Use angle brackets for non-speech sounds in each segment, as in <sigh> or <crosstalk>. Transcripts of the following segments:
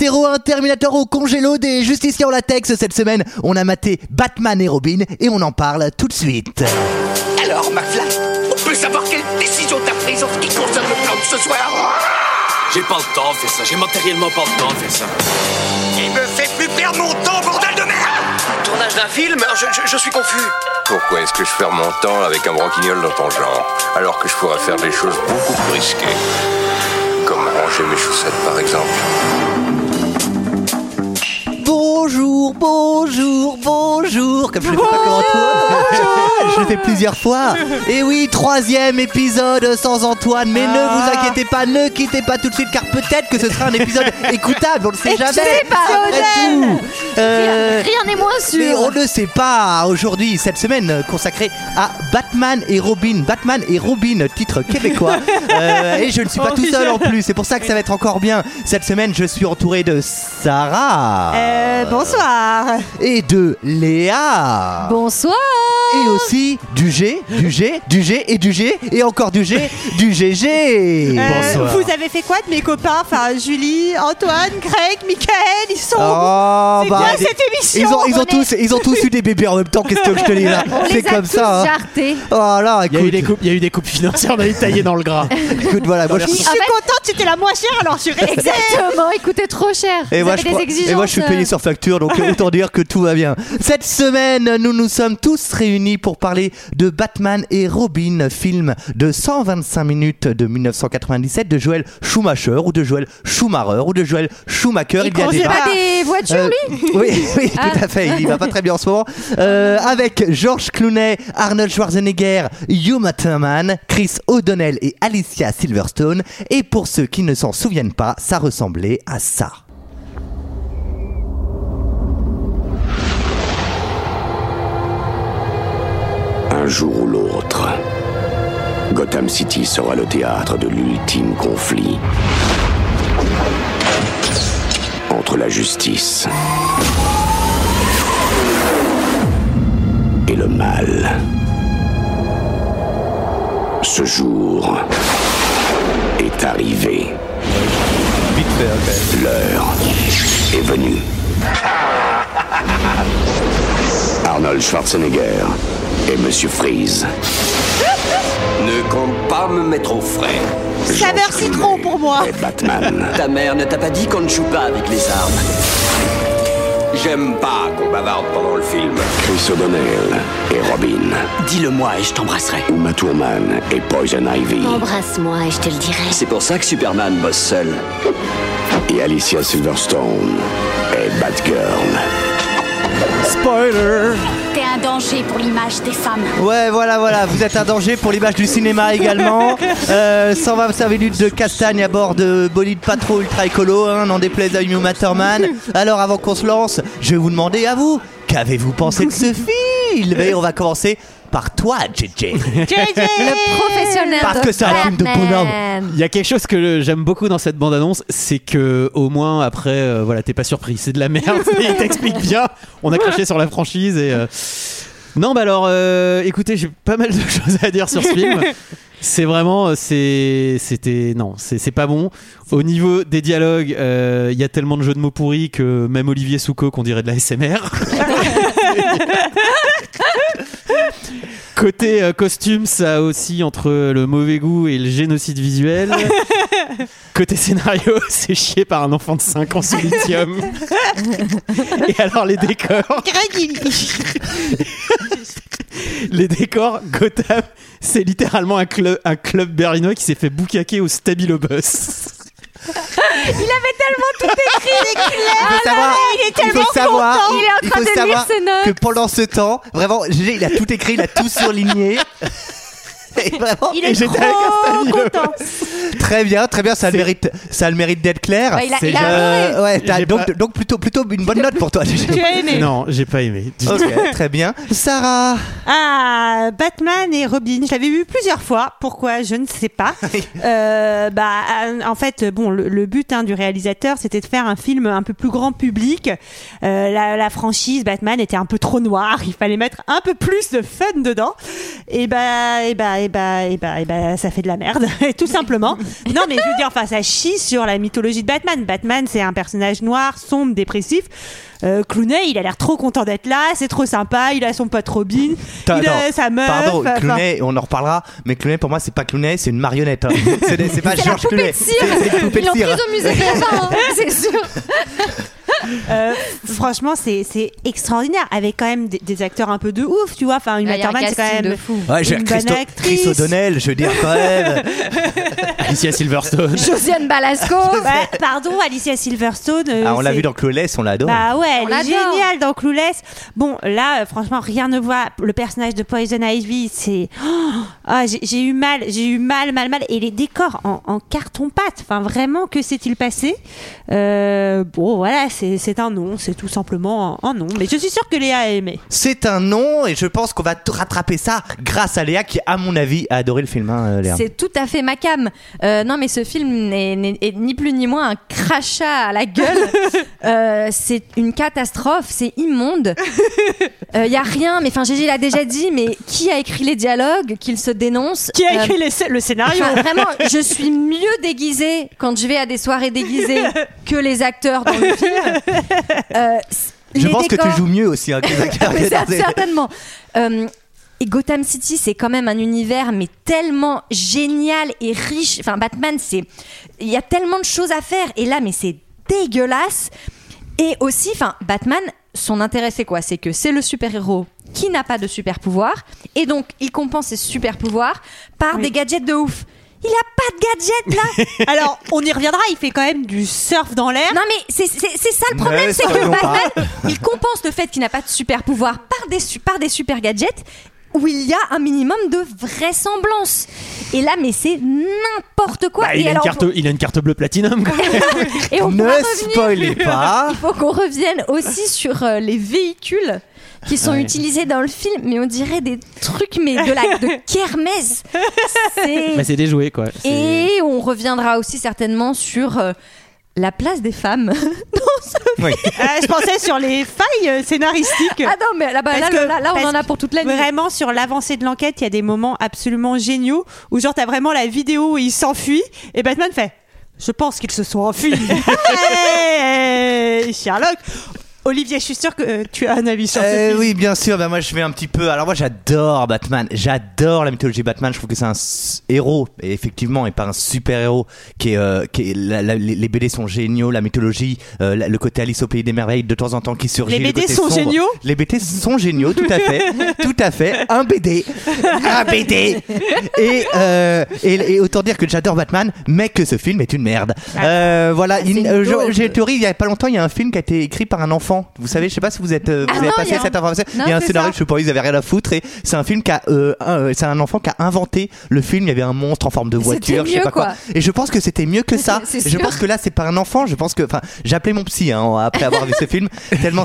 Mystero, un Terminator au congélo, des justiciers en latex. Cette semaine, on a maté Batman et Robin et on en parle tout de suite. Alors, McFly, on peut savoir quelle décision t'as prise en ce qui concerne le plan de ce soir? J'ai pas le temps de faire ça, j'ai matériellement pas le temps de faire ça. Il me fait plus perdre mon temps, bordel de merde Tournage d'un film? Je, je- je suis confus. Pourquoi est-ce que je perds mon temps avec un branquignol dans ton genre, alors que je pourrais faire des choses beaucoup plus risquées Comme ranger mes chaussettes, par exemple? Bonjour, bonjour, bonjour. Comme je le fais pas comme Antoine. <laughs> je le fais plusieurs fois. Et oui, troisième épisode sans Antoine. Mais ne vous inquiétez pas, ne quittez pas tout de suite, car peut-être que ce sera un épisode <laughs> écoutable. On ne sait jamais. pas. Euh, Rien n'est moins mais on sûr. ne sait pas aujourd'hui, cette semaine consacrée à Batman et Robin. Batman et Robin, titre québécois. <laughs> Euh, et je ne suis pas tout seul en plus, c'est pour ça que ça va être encore bien. Cette semaine, je suis entouré de Sarah Euh, bonsoir. Et de Léa. Bonsoir. Et aussi du G, du G, du G et du G et encore du G, du GG. Euh, vous avez fait quoi de mes copains? Enfin, Julie, Antoine, Greg, Michael, ils sont Oh, C'est bah, quoi des- cette émission ils ont, ils tous, ils ont tous eu des bébés en même temps. Qu'est-ce que je te dis là? C'est comme tous ça. hein. Oh là, Il y, a eu des coupes, il y a eu des coupes financières, on a taillé dans le gras. <laughs> écoute, voilà, moi je Je suis suis contente, c'était la moins chère, alors je suis. Exactement, il coûtait trop cher. Et Vous moi, avez je, des crois- exigences. et moi, je suis payé euh, sur facture, donc <laughs> autant dire que tout va bien. Cette semaine, nous nous sommes tous réunis pour parler de Batman et Robin, film de 125 minutes de 1997 de Joël Schumacher ou de Joël Schumacher ou de Joël Schumacher. Il y a des Pas des voitures, Euh, lui <laughs> oui, oui, Ah. tout à fait. Il y va pas très bien en ce moment. Euh, avec George Clooney, Arnold Schwarzenegger, Uma Thurman, Chris O'Donnell et Alicia Silverstone. Et pour ceux qui ne s'en souviennent pas, ça ressemblait à ça. Un jour ou l'autre, Gotham City sera le théâtre de l'ultime conflit entre la justice et le mal. Ce jour est arrivé. L'heure est venue. Arnold Schwarzenegger et Monsieur Freeze. Ne compte pas me mettre au frais. Saveur citron pour moi. Et Batman. <laughs> Ta mère ne t'a pas dit qu'on ne joue pas avec les armes. J'aime pas qu'on bavarde pendant le film. Chris O'Donnell et Robin. Dis-le-moi et je t'embrasserai. Uma Thurman et Poison Ivy. Embrasse-moi et je te le dirai. C'est pour ça que Superman bosse seul. Et Alicia Silverstone et Batgirl. Spoiler un danger pour l'image des femmes. Ouais, voilà, voilà, vous êtes un danger pour l'image du cinéma également. <laughs> Euh, 125 minutes de castagne à bord de bolide pas trop ultra écolo, hein, n'en déplaise à Uma Thurman. Alors, avant qu'on se lance, je vais vous demander à vous, qu'avez-vous pensé de ce film <laughs> Et on va commencer par toi, JJ. Le professionnel Parce que c'est un film de bonhomme. Il y a quelque chose que j'aime beaucoup dans cette bande-annonce, c'est que au moins après, euh, voilà, t'es pas surpris, c'est de la merde. <laughs> Il t'explique bien. On a craché sur la franchise et. euh, Non, bah alors, euh, écoutez, j'ai pas mal de <laughs> choses à dire sur ce film. C'est vraiment, euh, c'est, c'était, non, c'est c'est pas bon. Au niveau des dialogues, euh, il y a tellement de jeux de mots pourris que même Olivier Soucault, qu'on dirait de la SMR. <laughs> <laughs> Côté euh, costume, ça aussi entre le mauvais goût et le génocide visuel. <laughs> Côté scénario, <laughs> c'est chié par un enfant de 5 ans sous lithium. et alors les décors, les décors, Gotham, c'est littéralement un club, un club berlinois qui s'est fait boucaquer au Stabilobus. <laughs> il avait tellement tout écrit, Il faut savoir, il est il tellement faut savoir, content. Il est en il train faut de lire savoir ses notes. que pendant ce temps, vraiment, GG, il a tout écrit, il a tout surligné. Vraiment, Il est j'étais trop avec un content. Très bien, très bien, ça a le mérite, ça a le mérite d'être clair. Ouais, il a- C'est- il a adoré. ouais, t'as- J'ai donc, pas- donc plutôt, plutôt une bonne note pour toi. Tu as aimé Non, j'ai pas aimé. <laughs> Ok, très bien. Sarah, Ah, Batman et Robin, je l'avais vu plusieurs fois. Pourquoi? Je ne sais pas. <laughs> Euh, bah, en fait, bon, le, le but hein, du réalisateur, c'était de faire un film un peu plus grand public. Euh, la, la franchise Batman était un peu trop noire. Il fallait mettre un peu plus de fun dedans. Et bah, et bah, et et bah, et bah, et bah, ça fait de la merde, <laughs> tout simplement. Non, mais je veux dire, enfin, ça chie sur la mythologie de Batman. Batman, c'est un personnage noir, sombre, dépressif. Euh, Clooney, il a l'air trop content d'être là, c'est trop sympa, il a son pote Robin, il a sa meuf. Pardon, Clooney, on en reparlera, mais Clooney pour moi c'est pas Clooney, c'est une marionnette. hein. C'est c'est pas C'est la George poupée Clooney. de cire. C'est c'est une poupée Ils de l'ont cire. prise au musée de la fin, hein, c'est sûr. <laughs> Euh, franchement, c'est c'est extraordinaire, avec quand même des, des acteurs un peu de ouf, tu vois. Enfin, Uma Ah, il y a un Thurman, c'est quand même de fou. Ouais, une Christo- bonne Chris actrice. O'Donnell, je veux dire quand même. <laughs> Alicia Silverstone. Josiane Balasco. Ouais, pardon, Alicia Silverstone. euh, Ah, on l'a vu dans Clueless, on l'adore. Bah ouais, On elle est géniale dans Clueless. Bon, là, euh, franchement, rien ne voit. Le personnage de Poison Ivy, c'est. Oh, ah, j'ai j'ai eu mal, j'ai eu mal, mal, mal. Et les décors en, en carton-pâte, enfin, vraiment, que s'est-il passé? Euh, Bon, voilà, c'est c'est un non, c'est tout simplement un, un non. Mais je suis sûre que Léa a aimé. C'est un nom et je pense qu'on va t- rattraper ça grâce à Léa qui, à mon avis, a adoré le film. Hein, euh, Léa. C'est tout à fait ma cam. Euh, non, mais ce film n'est n'est- est ni plus ni moins un crachat à la gueule. <laughs> Euh, c'est une catastrophe, c'est immonde. Il y a rien, mais enfin, Gégé l'a déjà dit, mais qui a écrit les dialogues, qu'il se dénonce Qui a Euh, écrit les sc- le scénario vraiment, <laughs> je suis mieux déguisée quand je vais à des soirées déguisées <laughs> que les acteurs dans le film. Euh, Je pense que tu joues mieux aussi hein, que <laughs> certainement. Euh, et Gotham City, c'est quand même un univers mais tellement génial et riche. Enfin, Batman, c'est il y a tellement de choses à faire. Et là, mais c'est dégueulasse. Et aussi, enfin, Batman, son intérêt c'est quoi? C'est que c'est le super héros qui n'a pas de super pouvoir, et donc il compense ses super pouvoirs par Oui. des gadgets de ouf. Il a pas de gadgets là. <laughs> Alors, on y reviendra, il fait quand même du surf dans l'air. Non mais c'est ça le problème, c'est que. Batman, <laughs> il compense le fait qu'il n'a pas de super pouvoir par des, su- par des super gadgets où il y a un minimum de vraisemblance. Et là, mais c'est n'importe quoi. Bah, et il, a une alors, carte, il a une carte bleue platinum. quoi. <laughs> et on Ne pourra revenir. spoilez pas. Il faut qu'on revienne aussi sur euh, les véhicules qui sont Ouais. utilisés dans le film, mais on dirait des trucs mais de la de <laughs> kermesse. C'est- Bah, c'est déjoué quoi. Et on reviendra aussi certainement sur euh, la place des femmes. <laughs> Oui. Euh, je pensais sur les failles scénaristiques. ah non, mais là, bah, là, que- là, là, on en a pour toute la nuit. Vraiment, sur l'avancée de l'enquête, il y a des moments absolument géniaux où, genre, t'as vraiment la vidéo où il s'enfuit et Batman fait Je pense qu'ils se sont enfuis. <laughs> Hey, Sherlock Olivier, je suis sûr que euh, tu as un avis sur ce Euh, film. oui, bien sûr. Bah, moi, je vais un petit peu. Alors, moi, j'adore Batman. J'adore la mythologie Batman. Je trouve que c'est un s- héros, et effectivement, et pas un super héros. Qui est, euh, qui est la- la- les les BD sont géniaux. La mythologie, euh, la- le côté Alice au pays des merveilles, de temps en temps qui surgit. Les le BD côté sont sombre. géniaux? Les BD sont géniaux, tout à fait, <laughs> tout à fait. Un BD, un BD. Et, euh, et, et autant dire que j'adore Batman, mais que ce film est une merde. Euh, voilà. Ah, Il- euh, je-. J'ai une théorie. Il y a pas longtemps, il y a un film qui a été écrit par un enfant. Vous savez, je sais pas si vous êtes, euh, vous Ah avez non, passé il y a cette un- information. Non, il y a un scénario, ça. je sais pas, ils avaient rien à foutre. Et c'est un film qui a, euh, un- c'est un enfant qui a inventé le film. Il y avait un monstre en forme de voiture, je sais mieux, pas quoi. quoi. Et je pense que c'était mieux que ça. Je pense que là, c'est pas un enfant. Je pense que, enfin, j'ai appelé mon psy hein, après avoir vu ce film. <laughs> Tellement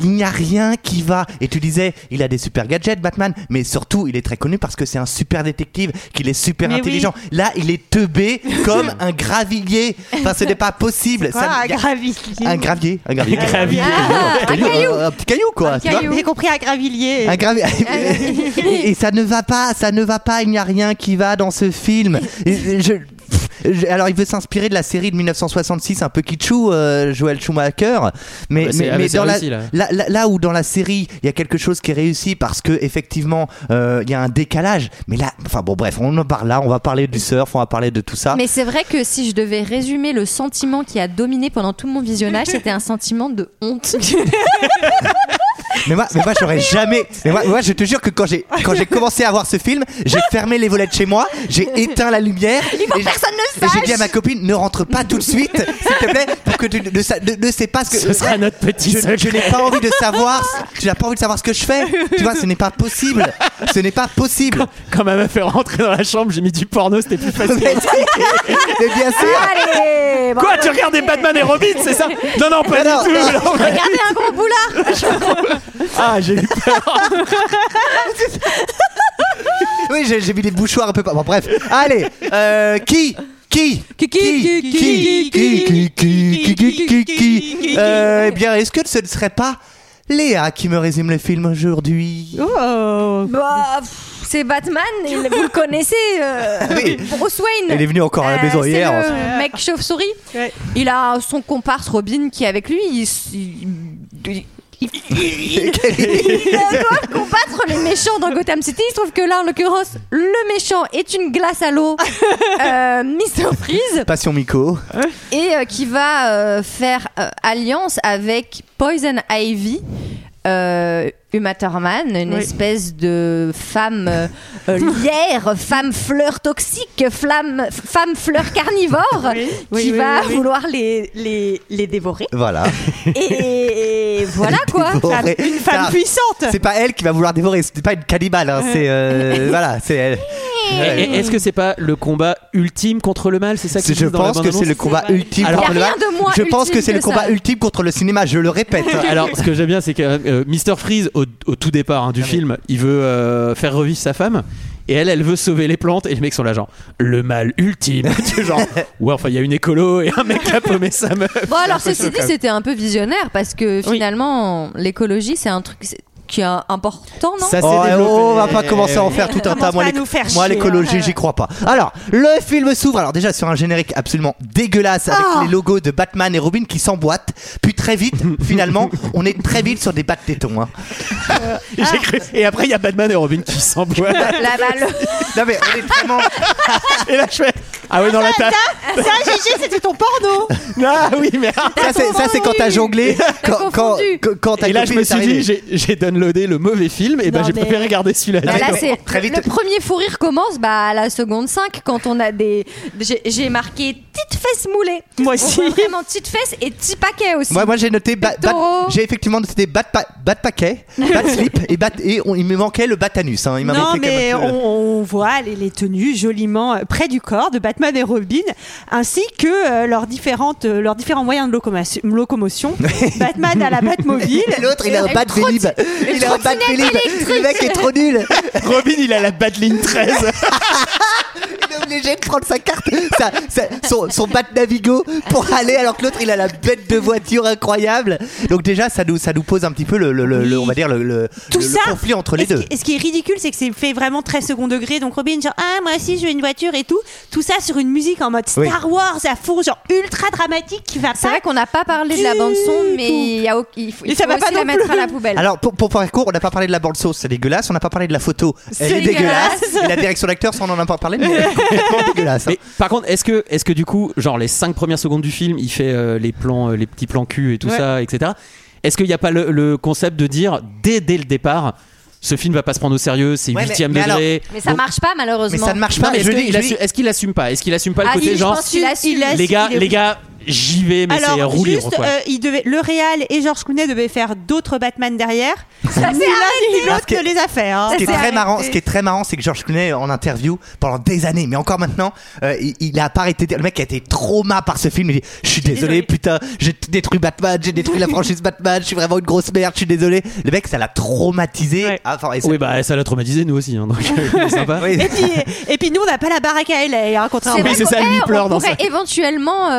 il n'y a rien qui va. Et tu disais, il a des super gadgets, Batman, mais surtout, il est très connu parce que c'est un super détective, qu'il est super Mais oui. intelligent. Là, il est teubé <laughs> comme un gravillier. Enfin, ce n'est pas possible. Quoi, Ça- un gravier un gravier, un gravier, Un gravier. Un, caillou, un- petit caillou quoi. J'ai compris un gravillier. Un <laughs> et, et ça ne va pas, ça ne va pas. Il n'y a rien qui va dans ce film. Et je- alors, il veut s'inspirer de la série de 1966, un peu kitschou, euh, Joel Schumacher. Mais, Ah mais, mais dans la, réussi, là. là, là- là où dans la série, il y a quelque chose qui est réussi parce que effectivement, euh, il y a un décalage. Mais là, enfin bon, bref, on en parle là. On va parler du surf, on va parler de tout ça. Mais c'est vrai que si je devais résumer le sentiment qui a dominé pendant tout mon visionnage, <laughs> c'était un sentiment de honte. <laughs> Mais moi, mais moi j'aurais jamais. Mais moi, moi, je te jure que quand j'ai quand j'ai commencé à voir ce film, j'ai fermé les volets de chez moi, j'ai éteint la lumière. Il faut et que j'ai- personne ne Et j'ai sache. dit à ma copine, ne rentre pas tout de suite, s'il te plaît, pour que tu ne, sa- ne- ne sais pas ce que. Ce sera notre petit Je, secret. je n'ai pas envie de savoir. Je n'ai pas envie de savoir ce que je fais. Tu vois, ce n'est pas possible. Ce n'est pas possible. Quand ma meuf est rentrée dans la chambre, j'ai mis du porno, c'était plus facile. Mais, mais bien sûr. Allez Quoi, tu regardais Batman et Robin, c'est ça? Non, non, pas Mais non, du tout. non. non. Regardez un gros boulard <laughs> Ah, j'ai eu peur. Oui, j'ai j'ai mis des bouchoirs un peu. Bon, bref. Allez, euh, qui qui Qui, qui, qui, qui, qui qui qui qui qui qui qui Euh, Eh bien, est-ce que ce ne serait pas Léa qui me résume le film aujourd'hui Oh. Bah, pff, c'est Batman, il- vous le connaissez, euh, Oui. Bruce Wayne. Il est venu encore à la Euh, maison c'est hier. le mec chauve-souris. Ouais. Il a son comparse Robin qui est avec lui. Il- il- il doit combattre les méchants dans Gotham City. Il se trouve que là, en l'occurrence, le méchant est une glace à l'eau, <laughs> euh, Mr. Freeze, Passion Miko. et euh, qui va euh, faire euh, alliance avec Poison Ivy. Euh, Uma Thurman, une Oui. espèce de femme euh, euh, lierre, femme fleur toxique, flamme, femme fleur carnivore, Oui, qui oui, va oui, oui. vouloir les, les, les dévorer. Voilà. Et, voilà <laughs> quoi. Dévorer. Une femme puissante. C'est pas elle qui va vouloir dévorer, c'est pas une cannibale, hein, c'est euh, <laughs> voilà, c'est elle. Et- et Est-ce que c'est pas le combat ultime contre le mal C'est ça qu'ils Je pense que c'est le combat ultime Alors- contre le a mal. rien de moins Je pense que c'est le que combat ultime contre le cinéma, je le répète. Alors, ce que j'aime bien, c'est que euh, Mr. Freeze, au, au tout départ hein, du film, il veut euh, faire revivre sa femme. Et elle, elle veut sauver les plantes. Et les mecs sont là, genre, le mal ultime. <laughs> Genre, ouais, enfin, il y a une écolo et un mec qui a paumé sa meuf. Bon alors ceci dit c'était un peu visionnaire parce que finalement l'écologie c'est un truc c'est- qui est important non Ça, c'est Oh, développé. oh, on va pas commencer à en faire tout un tas. Moi, pas à l'éc- nous faire moi, chier, l'écologie, hein. j'y crois pas. Alors, le film s'ouvre. Alors déjà sur un générique absolument dégueulasse avec Oh. les logos de Batman et Robin qui s'emboîtent. Puis très vite, <laughs> finalement, on est très vite sur des bas de tétons. hein. J'ai cru- Et après, il y a Batman et Robin qui s'emboîtent. La balle. Non mais on est vraiment. <laughs> et là, je fais, ah ouais, dans la table. Ça, Gigi, c'était ton porno. <laughs> Ah oui, mais. Ça c'est ça c'est quand t'as jonglé. Quand quand confondu. quand- quand t'as Et là, je me suis dit, j'ai- j'ai downloadé le mauvais film, et ben Non, j'ai mais- préféré regarder celui-là. Bah, là, donc, c'est très vite. le premier fou rire commence bah, à la seconde 5 quand on a des j'ai- j'ai marqué petites fesses moulées Moi On aussi. voit vraiment petites fesses et petits paquets aussi Moi, moi j'ai noté ba- bat- Pectoraux. j'ai effectivement noté bat, pa- bat paquet, bat <laughs> slip et bat et on- il me manquait le batanus. Hein. Il m'a Non, manqué mais on, on voit les, les tenues joliment euh, près du corps de Batman et Robin, ainsi que euh, leurs, différentes, euh, leurs différents moyens de locomotion. locomotion. <laughs> Batman a la Batmobile. Et l'autre, il a un Et bat le Vélib. Il a un bat Vélib. Le mec est trop nul. Robin, il a la Battling <laughs> 13. Obligé de prendre sa carte, sa- sa- son, son bat Navigo pour aller, alors que l'autre, il a la bête de voiture incroyable. Donc déjà, ça nous, ça nous pose un petit peu le, le- le- le- on va dire le, le- Tout le- le ça, conflit entre les et ce deux. qui- et ce qui est ridicule, c'est que c'est fait vraiment très second degré. Donc Robin, genre, ah, moi aussi, je veux une voiture et tout. Tout ça sur une musique en mode Oui. Star Wars à fond, genre ultra dramatique qui va c'est pas. vrai qu'on n'a pas parlé de la bande son mais il, y a au- il faut, il Et ça faut va aussi pas la non mettre plus. à la poubelle Alors pour, pour faire court, on n'a pas parlé de la bande sauce, c'est dégueulasse. On n'a pas parlé de la photo, elle C'est est dégueulasse. dégueulasse. Et la direction d'acteur, ça on en a pas parlé, mais <laughs> complètement <laughs> dégueulasse. hein. Mais par contre, est-ce que, est-ce que du coup, genre les 5 premières secondes du film, il fait euh, les plans, euh, les petits plans cul et tout Ouais. ça, etc. Est-ce qu'il n'y a pas le, le concept de dire dès, dès le départ, ce film va pas se prendre au sérieux, c'est Ouais, mais- 8 mais alors- degré. mais ça Donc- marche pas malheureusement Mais ça ne marche Non, pas. mais je est-ce dis- qu'il je est-ce qu'il assume pas Est-ce qu'il assume pas le Ah, côté je genre pense qu'il assume. il assume. les gars, il est les gars, j'y vais, mais c'est libre juste, quoi. euh, il devait, le Réal et George Clooney devaient faire d'autres Batman derrière. Ça ni s'est l'un ni l'autre ne les a fait. hein. Ce qui est très marrant, ce qui est très marrant, c'est que George Clooney en interview pendant des années, mais encore maintenant, euh, il, il a pas arrêté. Le mec a été trauma par ce film. Il dit Je suis désolé, Désolé. putain, j'ai détruit Batman, j'ai détruit la <laughs> franchise Batman, je suis vraiment une grosse merde, je suis désolé. Le mec, ça l'a traumatisé. Ouais. Ah, enfin, et ça- Oui, bah ça l'a traumatisé nous aussi, hein, donc <laughs> c'est sympa. Oui. Et puis, et puis nous, on n'a pas la baraque à LA, hein, contrairement. Oui, c'est ça, lui, il eh, pleure on dans ça. éventuellement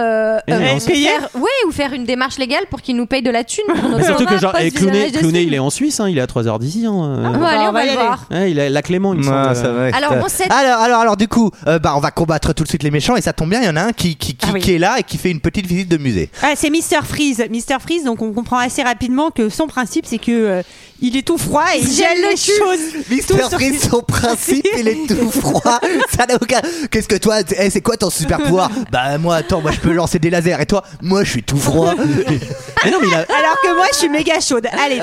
euh, euh, faire, ouais, ou faire une démarche légale pour qu'il nous paye de la thune pour notre surtout que genre, eh, Clooney, Clooney, il est en Suisse, hein, il est à 3 heures d'ici. Hein, euh. Ah, bon, Bah, allez, on on va va y le aller. voir. Ouais, il a la Clément, il me Ah, semble. ça va, Alors, putain. bon, cette- alors, alors, alors, du coup, euh, bah, on va combattre tout de suite les méchants et ça tombe bien, il y en a un qui, qui, qui, Ah oui. qui est là et qui fait une petite visite de musée. Ah, c'est Mr. Freeze. Mr. Freeze, donc on comprend assez rapidement que son principe, c'est que euh, il est tout froid et il gèle gèle le les cul. choses. Mister Freeze, son principe, il est tout froid. <laughs> Ça n'a aucun. Qu'est-ce que toi, eh, c'est quoi ton super pouvoir <laughs> Bah moi, attends, moi je peux lancer des lasers. Et toi, moi je suis tout froid. <laughs> Mais non, mais il a, Alors que moi, je suis méga chaude. Allez.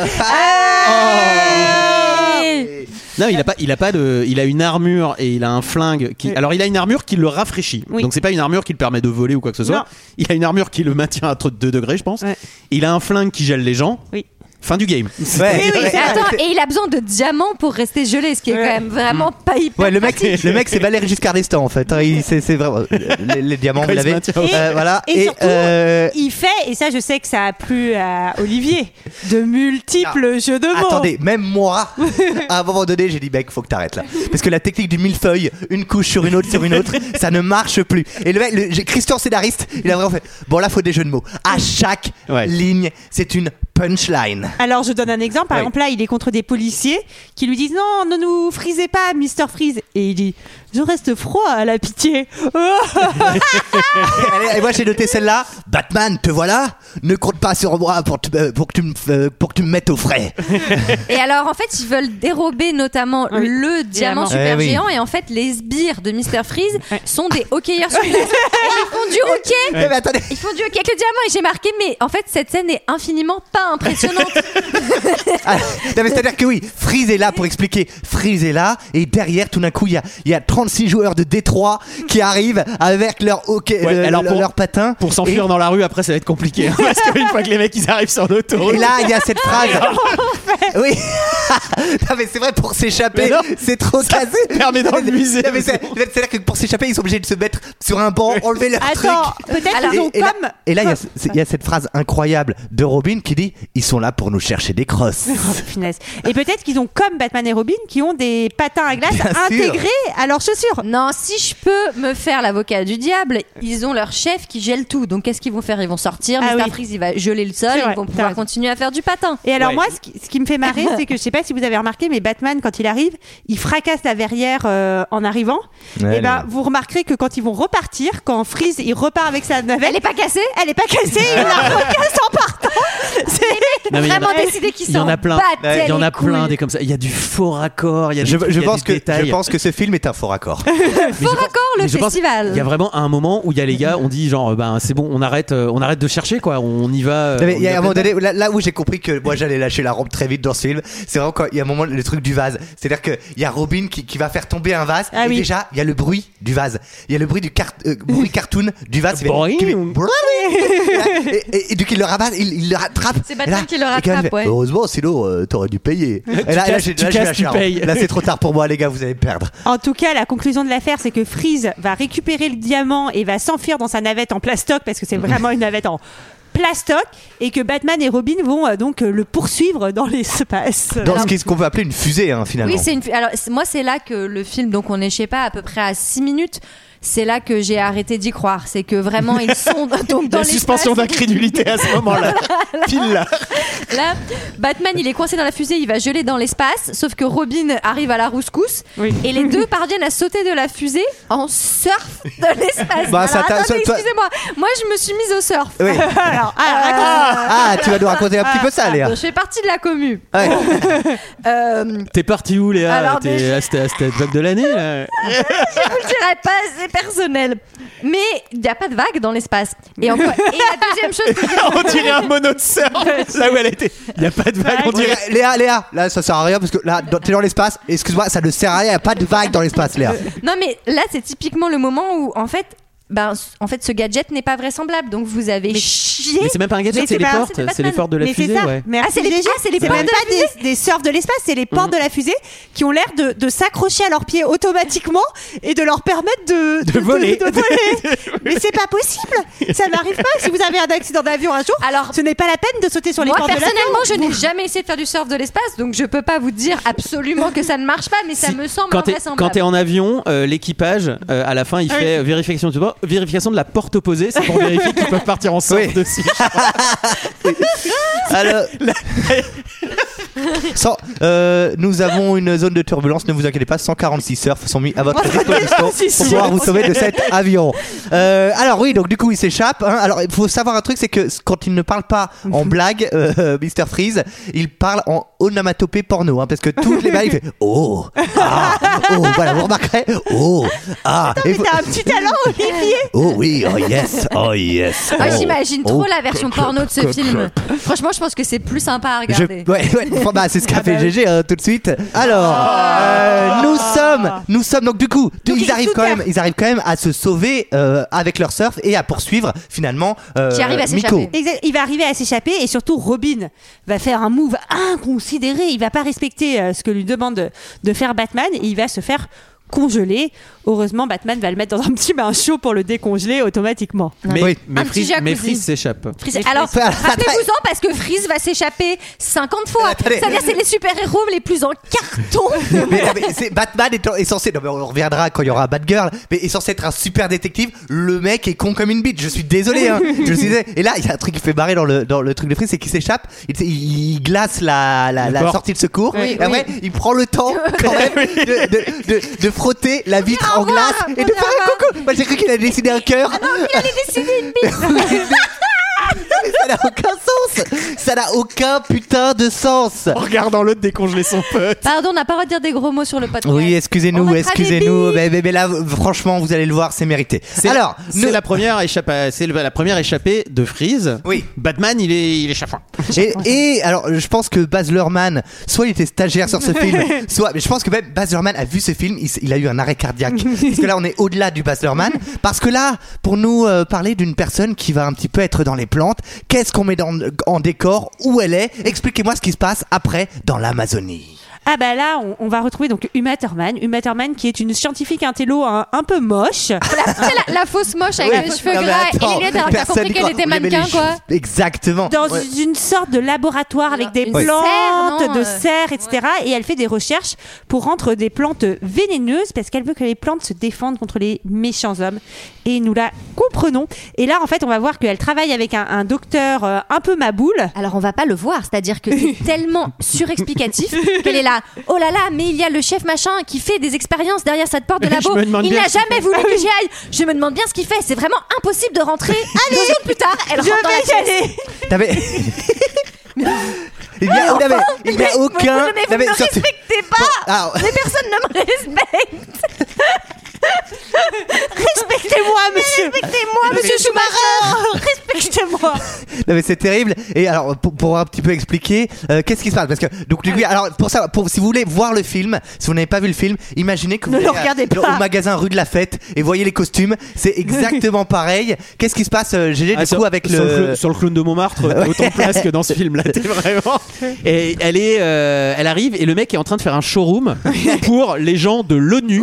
Eh, Non, il a pas, il a pas de, il a une armure et il a un flingue. Qui, Oui. alors, il a une armure qui le rafraîchit. Oui. Donc, c'est pas une armure qui le permet de voler ou quoi que ce soit. Non. Il a une armure qui le maintient à 2 degrés, je pense. Ouais. Il a un flingue qui gèle les gens. Oui. Fin du game. Ouais, Oui, oui, ouais. c'est Mais attends, et il a besoin de diamants pour rester gelé, ce qui est Ouais. quand même vraiment pas hyper Ouais, le mec, pratique. le mec, c'est Valéry Giscard d'Estaing en fait. hein. Il- C'est c'est vraiment les, les diamants, vous l'avez. au- Euh, voilà. Et, surtout, euh, il fait et ça, je sais que ça a plu à Olivier, de multiples jeux de mots. Attendez, même moi, à un moment donné, j'ai dit, mec, faut que t'arrêtes là. Parce que la technique du millefeuille, une couche sur une autre, sur une autre, ça ne marche plus. Et le mec, le- j'ai- Christian scénariste, il a vraiment fait, bon là, faut des jeux de mots. À chaque Ouais. ligne, c'est une punchline. <laughs> Alors, je donne un exemple. Par exemple, là, il est contre des policiers qui lui disent Non, ne nous frisez pas, Mister Freeze. Et il dit Je reste froid à la pitié. <laughs> Allez, Et moi, j'ai noté celle-là. Batman, te voilà Ne compte pas sur moi pour, te- euh, pour, que, tu me, euh, pour que tu me mettes au frais. Et alors, en fait, ils veulent dérober notamment Oui, le diamant diamant. super Eh oui. géant. Et en fait, les sbires de Mr. Freeze sont des hockeyeurs sur glace. Ils font du hockey. Eh, mais attendez. Ils font du hockey avec le diamant. Et j'ai marqué, mais en fait, cette scène est infiniment pas impressionnante. <laughs> Ah, c'est-à-dire que oui, Freeze est là pour expliquer. Freeze est là, et derrière, tout d'un coup, il y a, il y a 36 joueurs de Détroit qui arrivent avec leur hockey, Ouais, euh, alors leur, pour- leur patin. Pour s'enfuir Et- dans la rue, après, ça va être compliqué. hein, <laughs> parce qu'une fois que les mecs ils arrivent sur l'autoroute. Et là, il y a cette phrase. <laughs> oui. <laughs> non, mais c'est vrai, pour s'échapper, c'est trop ça cassé. permet. Non, mais c'est- C'est-à-dire que pour s'échapper, ils sont obligés de se mettre sur un banc, enlever leur Attends, truc. peut-être Alors- qu'ils ont Et, et là, comme. et là, il y a y, cette phrase incroyable de Robin qui dit Ils sont là pour nous chercher des crosses. Oh. Et peut-être qu'ils ont comme Batman et Robin qui ont des patins à glace Bien sûr. intégrés à leurs chaussures. non, si je peux me faire l'avocat du diable, ils ont leur chef qui gèle tout. Donc, qu'est-ce qu'ils vont faire? Ils vont sortir. Ah Mr. oui. Freeze, il va geler le sol. Ils vont pouvoir continuer à faire du patin. Et alors Ouais. moi, ce qui, ce qui me fait marrer, c'est que je sais pas si vous avez remarqué, mais Batman, quand il arrive, il fracasse la verrière euh, en arrivant. Ouais, et ben, vous remarquerez que quand ils vont repartir, quand Freeze il repart avec sa navette, Elle est pas cassée elle est pas cassée, il la recasse en partant. <laughs> C'est- Non, il en a- Vraiment décidé qu'ils Il y en a plein. Il y en a plein des comme ça. Il y a du faux raccord. Il y a des Je, trucs, je il y a pense des que, détails. je pense que ce film est un faux raccord. Faux raccord, le festival. Il y a vraiment un moment où il y a les gars, on dit genre, ben c'est bon, on arrête, euh, on arrête de chercher quoi, on y va. euh, Non, mais on il y y a un moment donné, là, là où j'ai compris que moi j'allais lâcher la rampe très vite dans ce film, c'est vraiment quand il y a un moment le truc du vase. C'est-à-dire qu'il y a Robin qui, qui va faire tomber un vase. Ah et oui. déjà, il y a le bruit du vase. Il y a le bruit du car- euh, bruit cartoon du vase. fait- fait- et, et, et du coup, il le ramasse, il, il le rattrape. C'est Et Batman là- qui le rattrape, fait, ouais. Heureusement, sinon euh, t'aurais dû payer. <laughs> et là, j'ai tu là, j'ai casses, lâché tu la payes. Là, c'est trop tard pour moi, les gars, vous allez me perdre. En tout cas, la conclusion de l'affaire, c'est que Freeze va récupérer le diamant et va s'enfuir dans sa navette en plastoc parce que c'est vraiment une navette en plastoc et que Batman et Robin vont euh, donc euh, le poursuivre dans l'espace. Dans ce qu'est- ce qu'on peut appeler une fusée, hein, finalement. Oui, c'est une. Alors c'est- moi, c'est là que le film, donc on est, je sais pas, à peu près à 6 minutes. C'est là que j'ai arrêté d'y croire. C'est que vraiment ils sont <laughs> donc dans La suspension d'incrédulité à ce <laughs> moment-là. Pile là. Là, Batman, il est coincé dans la fusée, il va geler dans l'espace. Sauf que Robin arrive à la rouscousse Oui. et les <laughs> deux parviennent à sauter de la fusée en surf de l'espace. Bah, excusez-moi. Moi, je me suis mise au surf. Oui. Alors, ah, raconte. Ah, tu vas nous raconter un petit peu ça, Léa. Je fais partie de la commu. Ouais. Euh, T'es parti où Léa? T'es déjà- à cette- vague de l'année là? Je vous le dirai pas, c'est personnel. Mais il n'y a pas de vague dans l'espace. Et, <laughs> encore- et la deuxième chose que On dirait un mono de surf <laughs> là où elle était. Il y a pas de vague, on dirait. Léa, Léa, là ça sert à rien parce que là dans- t'es dans l'espace. Excuse-moi, ça ne sert à rien. Il n'y a pas de vague dans l'espace, Léa. Non, mais là, c'est typiquement le moment où, en fait, ben, en fait, ce gadget n'est pas vraisemblable. Donc, vous avez chié. Mais c'est même pas un Mais gadget, c'est c'est les portes, c'est c'est les portes de la mais c'est fusée, ça. ouais. Merci, Ah, c'est les- ah, c'est les C'est portes même de la pas des, des surfs de l'espace, c'est les portes de la fusée qui ont l'air de, de s'accrocher à leurs pieds automatiquement et de leur permettre de, De voler. <laughs> de voler. mais c'est pas possible. Ça n'arrive pas. Si vous avez un accident d'avion un jour, Alors, ce n'est pas la peine de sauter sur les moi, portes de l'avion. personnellement, je n'ai jamais essayé de faire du surf de l'espace. Donc, je peux pas vous dire absolument que ça ne marche pas. Mais ça Si, me semble quand invraisemblable. quand t'es en avion, euh, l'équipage euh, à la fin il fait euh, vérification de vérification de la porte opposée, c'est pour vérifier qu'ils peuvent partir en surf Oui. dessus. <laughs> Alors, <laughs> Sans- euh, nous avons une zone de turbulence, ne vous inquiétez pas, 146 surfs sont mis à votre disposition <laughs> pour pouvoir vous sauver de cet <laughs> avion. Euh, alors oui, donc du coup il s'échappe. hein. Alors il faut savoir un truc, c'est que quand il ne parle pas en blague, euh, Mr Freeze, il parle en onomatopée porno, hein, parce que toutes les blagues il fait oh ah oh voilà vous remarquerez oh ah Et Mais vous- t'as un petit talent, Olivier. oh oui oh yes oh yes Ah, oh, J'imagine oh. trop la version porno de ce film. Franchement, je pense que c'est plus sympa à Je- regarder. ouais, ouais, enfin, bah, c'est ce qu'a fait GG hein, tout de suite. Alors, euh, nous sommes, nous sommes donc du coup, ils arrivent quand même, ils arrivent quand même à se sauver euh, avec leur surf et à poursuivre finalement euh, Qui arrive à Miko. s'échapper. Exact. Il va arriver à s'échapper et surtout Robin va faire un move inconsidéré. Il va pas respecter euh, ce que lui demande de, de faire Batman et il va se faire congelé. Heureusement, Batman va le mettre dans un petit bain chaud pour le décongeler automatiquement. Mais, Oui. mais Freeze, jacuzzi. mais Freeze s'échappe. Freeze- Alors, <laughs> rappelez-vous-en parce que Freeze va s'échapper 50 fois. <laughs> C'est-à-dire, c'est les super-héros les plus en carton. <laughs> Mais, non, mais c'est- Batman est, est censé. Non, mais on reviendra quand il y aura Batgirl. Mais est censé être un super détective. Le mec est con comme une bite. Je suis désolé. Hein. Je suis désolé. Et là, il y a un truc qui fait barrer dans le, dans le truc de Freeze, c'est qu'il s'échappe. Il, il glace la, la, sortie de secours. Oui, et après, il prend le temps quand même de, de, de, de frotter la vitre en glace et de faire un coucou. Moi, j'ai cru qu'il a dessiné un cœur. Il allait dessiner une bite. <laughs> <laughs> Mais ça n'a aucun sens. Ça n'a aucun putain de sens. En regardant l'autre décongeler son pote. Pardon, on n'a pas le droit de dire des gros mots sur le podcast. Oui, On excusez-nous, mettra excusez-nous. Mais, mais- mais là, franchement, vous allez le voir, c'est mérité. C'est- Alors, c'est nous- la première échappée, c'est le- la première échappée de Freeze. Oui. Batman, il est, il est chafouin. Et, et alors, je pense que Baz Luhrmann, soit il était stagiaire sur ce film, <laughs> soit, mais je pense que même Baz Luhrmann a vu ce film, il, s- il a eu un arrêt cardiaque. <laughs> Parce que là, on est au-delà du Baz Luhrmann. Parce que là, pour nous euh, parler d'une personne qui va un petit peu être dans les qu'est-ce qu'on met en décor, où elle est, expliquez-moi ce qui se passe après dans l'Amazonie. Ah bah là, on, on va retrouver donc Uma Thurman. Uma Thurman qui est une scientifique intello un, un peu moche. La, la fausse moche avec Ouais. les cheveux Non, gras attends, et les lunettes personne compris qu'elle était mannequin, quoi. Exactement. dans Ouais. une sorte de laboratoire avec des plantes, serre, non, de euh, serres, etc. Et elle fait des recherches pour rendre des plantes vénéneuses parce qu'elle veut que les plantes se défendent contre les méchants hommes. Et nous la comprenons. Et là, en fait, on va voir qu'elle travaille avec un, un docteur euh, un peu maboule. Alors on va pas le voir, c'est-à-dire que c'est <laughs> tellement surexplicatif qu'elle est là. Oh là là, mais il y a le chef machin qui fait des expériences derrière cette porte de labo. Il n'a jamais voulu que j'y aille. Je me demande bien ce qu'il fait. C'est vraiment impossible de rentrer. <laughs> Deux secondes plus tard, elle rentre dans la pièce. T'avais- <laughs> Il n'y a, il il aucun. mais il vous ne me respectez pas. Alors, Mais personne ne me <laughs> respecte. Respectez-moi, monsieur. Respectez-moi, monsieur Schumacher. Respectez-moi. Non mais c'est terrible. Et alors pour, pour un petit peu expliquer, euh, qu'est-ce qui se passe? Parce que donc du coup, alors pour ça, pour si vous voulez voir le film, si vous n'avez pas vu le film, imaginez que vous Ne le allez à- regardez au magasin rue de la Fête et voyez les costumes, c'est exactement <laughs> pareil. Qu'est-ce qui se passe, euh, GG, du Ah, sur, coup avec sur le, clown- sur le clown de Montmartre, <laughs> autant de place que dans ce film-là, t'es vraiment. Et elle est, euh, elle arrive et le mec est en train de faire un showroom <laughs> pour les gens de l'ONU.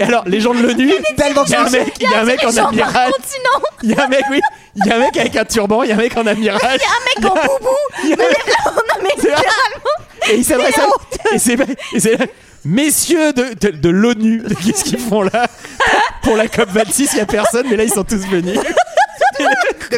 Alors les gens de l'ONU, tellement il y a un mec, il y a un mec en amiral, il y a un mec, oui, il y a un mec avec un turban, il y a un mec en amiral. Un mec en boubou. Il y a- Non mais littéralement. Et il s'adresse à. Et c'est et c'est là, Messieurs de, de, de l'ONU, qu'est-ce qu'ils font là Pour la COP26, il y a personne, mais là ils sont tous venus.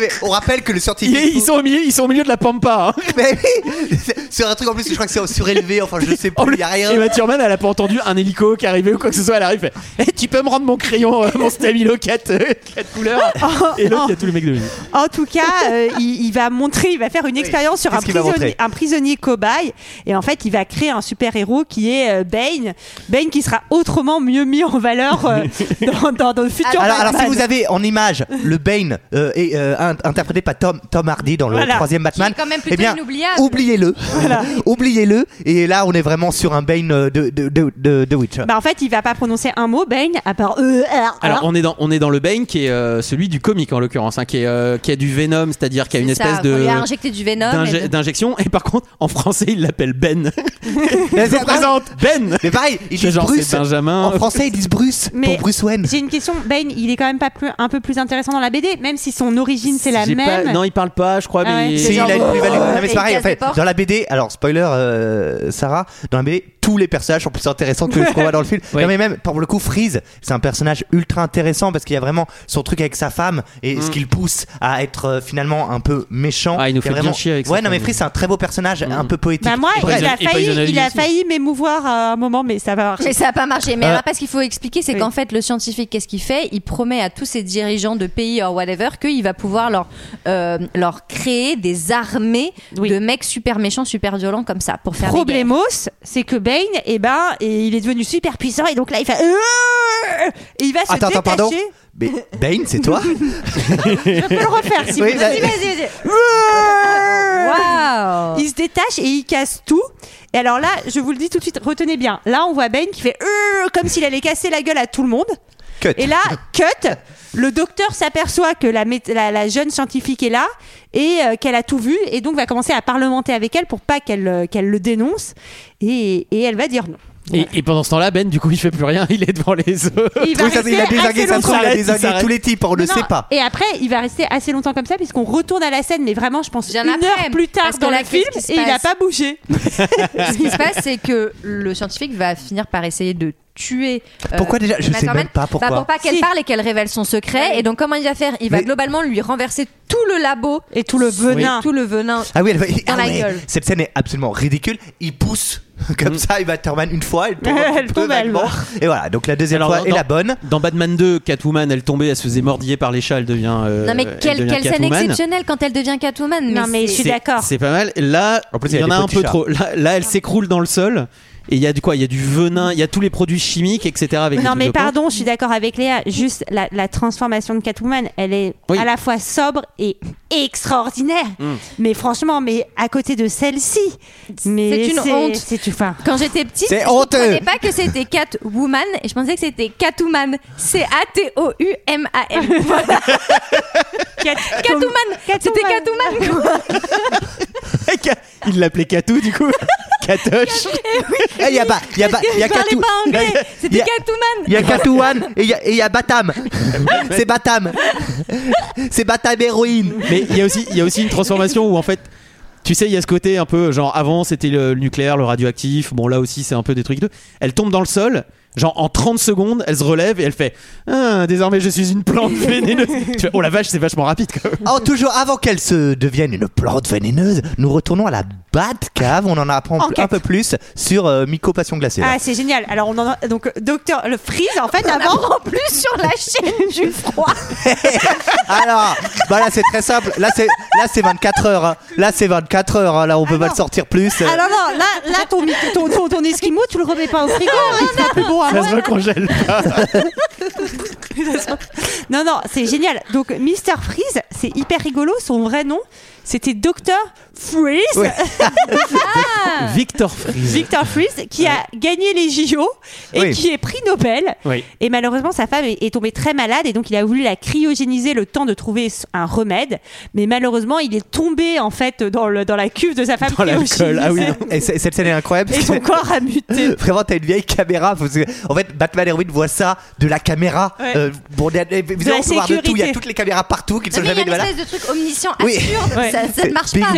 Mais on rappelle que le scientifique. ils sont au milieu, ils sont au milieu de la pampa. hein. <laughs> Mais oui, c'est- sur un truc en plus, je crois que c'est surélevé. Enfin, je sais plus- il y a rien. Et Mathieu Thurman, elle a pas entendu un hélico qui arrivait ou quoi que ce soit. Elle arrive, elle fait Eh, Tu peux me rendre mon crayon, euh, mon stabilo <laughs> 4, euh, quatre couleurs Et l'autre, il y a tous les mecs de lui. En tout cas, euh, il, il va montrer, il va faire une expérience sur un prisonnier, montrer un prisonnier cobaye. Et en fait, il va créer un super héros qui est euh, Bane. Bane qui sera autrement mieux mis en valeur euh, <laughs> dans, dans, dans le futur. Alors, alors si vous avez en image le Bane euh, et, euh, interprété par Tom, Tom Hardy dans le Voilà. troisième Batman, Qui est quand même plutôt eh bien, inoubliable. oubliez-le, <laughs> oubliez-le. Et là, on est vraiment sur un Bane euh, de de de, de, de Witcher. Bah, en fait, il va pas prononcer un mot, Bane, à part euh, R, Alors, R. on est dans, on est dans le Bane qui est euh, celui du comique en l'occurrence, hein, qui, est, euh, qui a du Venom, c'est-à-dire qui a une espèce de. Injecté du venom. d'inje- et de- D'injection, et par contre, en français, il l'appelle Ben. <laughs> Vous c'est- présente Ben Mais pareil, ils disent genre, Bruce. c'est Benjamin. En français, ils disent Bruce Mais pour Bruce Wayne. J'ai une question, Bane, il est quand même pas plus, un peu plus intéressant dans la BD, même si son origine c'est la même. pas- non, il parle pas, je crois, Ah ouais, mais. c'est Si, il a une plus-value. oh, Non, mais c'est pareil, il en fait, dans la BD, alors spoiler, euh, Sarah, dans la BD, tous les personnages sont plus intéressants que ce qu'on <laughs> voit dans le film. Oui. Non, mais même, pour le coup, Freeze, c'est un personnage ultra intéressant parce qu'il y a vraiment son truc avec sa femme et ce qui le pousse à être euh, finalement un peu méchant. Ah, il nous a fait bien vraiment... chier avec Ouais, non, mais. Freeze, c'est un très beau personnage, un peu poétique. Bah moi, bref, il a failli, il a m'émouvoir à un moment, mais ça va marcher. Mais ça n'a pas marché. Mais Euh, alors, parce qu'il faut expliquer, c'est qu'en fait, le scientifique, qu'est-ce qu'il fait? Il promet à tous ces dirigeants de pays or whatever qu'il va pouvoir leur, euh, leur créer des armées Oui. de mecs super méchants, super violents comme ça pour faire. Problemos, c'est que Bane, eh ben, et il est devenu super puissant et donc là il fait Euh et il va se Attends, attends, détacher. pardon. Mais Bane, c'est toi <laughs> <laughs> Je peux le refaire si Oui, vous voulez. Vas-y, vas-y. Waouh Il se détache et il casse tout. Et alors là, je vous le dis tout de suite, retenez bien. Là, on voit Bane qui fait Euh comme s'il allait casser la gueule à tout le monde. Cut. Et là, cut. Le docteur s'aperçoit que la, mé- la, la jeune scientifique est là et euh, qu'elle a tout vu et donc va commencer à parlementer avec elle pour pas qu'elle euh, qu'elle le dénonce et, et elle va dire non. Et, et pendant ce temps-là, Ben, du coup, il fait plus rien, il est devant les œufs. Et il va Oui, ça, il a rester désingué, ça trouve, il a désingué tous les types, on le Non, sait pas. Et après, il va rester assez longtemps comme ça, puisqu'on retourne à la scène, mais vraiment, je pense, Bien une après, heure plus tard dans le film, et il n'a pas bougé. <laughs> Ce qui se passe, c'est que le scientifique va finir par essayer de tuer. euh, Pourquoi déjà? Je sais même pas pourquoi. Bah, pour pas qu'elle Si. parle et qu'elle révèle son secret. Et donc, comment il va faire? Il va Mais- globalement lui renverser tout le labo Et tout le venin. tout le venin. Ah oui, elle va- Dans ah la ouais, gueule. Cette scène est absolument ridicule. Il pousse <laughs> comme ça, il va Batman une fois, elle tombe <laughs> Elle peu tombe, elle. Et voilà, donc la deuxième Alors, fois est dans- la bonne. Dans Batman 2, Catwoman, elle tombait, elle se faisait mordiller par les chats, elle devient. euh, non, mais elle quelle, scène Catwoman. exceptionnelle quand elle devient Catwoman. Non, mais je suis d'accord. C'est pas mal. Là, En plus, il y a en a un peu chats. trop. Là, là, elle s'écroule dans le sol. Et il y a du quoi? Il y a du venin, il y a tous les produits chimiques, etc. Avec Non mais pardon, je suis d'accord avec Léa. Juste la, la transformation de Catwoman, elle est Oui. à la fois sobre et extraordinaire. Mm. Mais franchement, mais à côté de celle-ci, mais C'est une honte. C'est enfin. Quand j'étais petite, C'est je honteux. comprenais pas que c'était Catwoman et je pensais que c'était Catwoman. C-A-T-O-U-M-A-N. <laughs> Voilà. Catwoman. C'était Catwoman. quoi. <laughs> Il l'appelait Catou, du coup. <laughs> Catoche. Eh, Il y a, ba- il y a, pas il y a- y C'était Catwoman. Il y a et il y a- Batam. C'est Batam. C'est Batam héroïne. Mais il y, a aussi, il y a aussi une transformation où en fait. Tu sais, il y a ce côté un peu genre avant c'était le, le nucléaire, le radioactif. Bon, là aussi c'est un peu des trucs de. Elle tombe dans le sol, genre en 30 secondes, elle se relève et elle fait ah, Désormais je suis une plante <laughs> vénéneuse. Tu fais, oh la vache, c'est vachement rapide quand même. Oh, toujours avant qu'elle se devienne une plante vénéneuse, nous retournons à la Batcave. On en apprend un peu plus sur euh, Miko Passion Glacée. Ah, c'est génial. Alors, on en a, donc, docteur, le freeze, en fait, <laughs> avant. En plus sur la <laughs> chaîne du froid. Alors, bah là c'est très simple. Là c'est là c'est 24 heures. hein. Là c'est 24 heures. hein. Là on peut pas le sortir plus. Ah non, non, là, là ton, ton, ton, ton esquimau, tu le remets pas au frigo, hein, il sera plus Ça se recongèle pas. Non, non, c'est génial. Donc, Mr. Freeze, c'est hyper rigolo. Son vrai nom, c'était Dr. Freeze, Ouais. <laughs> Victor Freeze. Victor Freeze, qui a gagné les JO et Oui. qui est prix Nobel. Oui. Et malheureusement, sa femme est, tombée très malade et donc il a voulu la cryogéniser le temps de trouver un remède. Mais malheureusement, il est tombé en fait dans, le, dans la cuve de sa femme Dans l'alcool. Ah oui. Et cette scène est incroyable. Et son corps a muté. <laughs> Vraiment, t'as une vieille caméra. parce que, en fait, Batman et Robin voient ça de la caméra. Ouais. Euh, bon, il y a- évidemment, la de tout. Il y a sécurité. toutes les caméras partout qui ne sont Mais il y a jamais une espèce de truc omniscient Oui. absurde. Ouais. Ça, ça ne marche Big pas.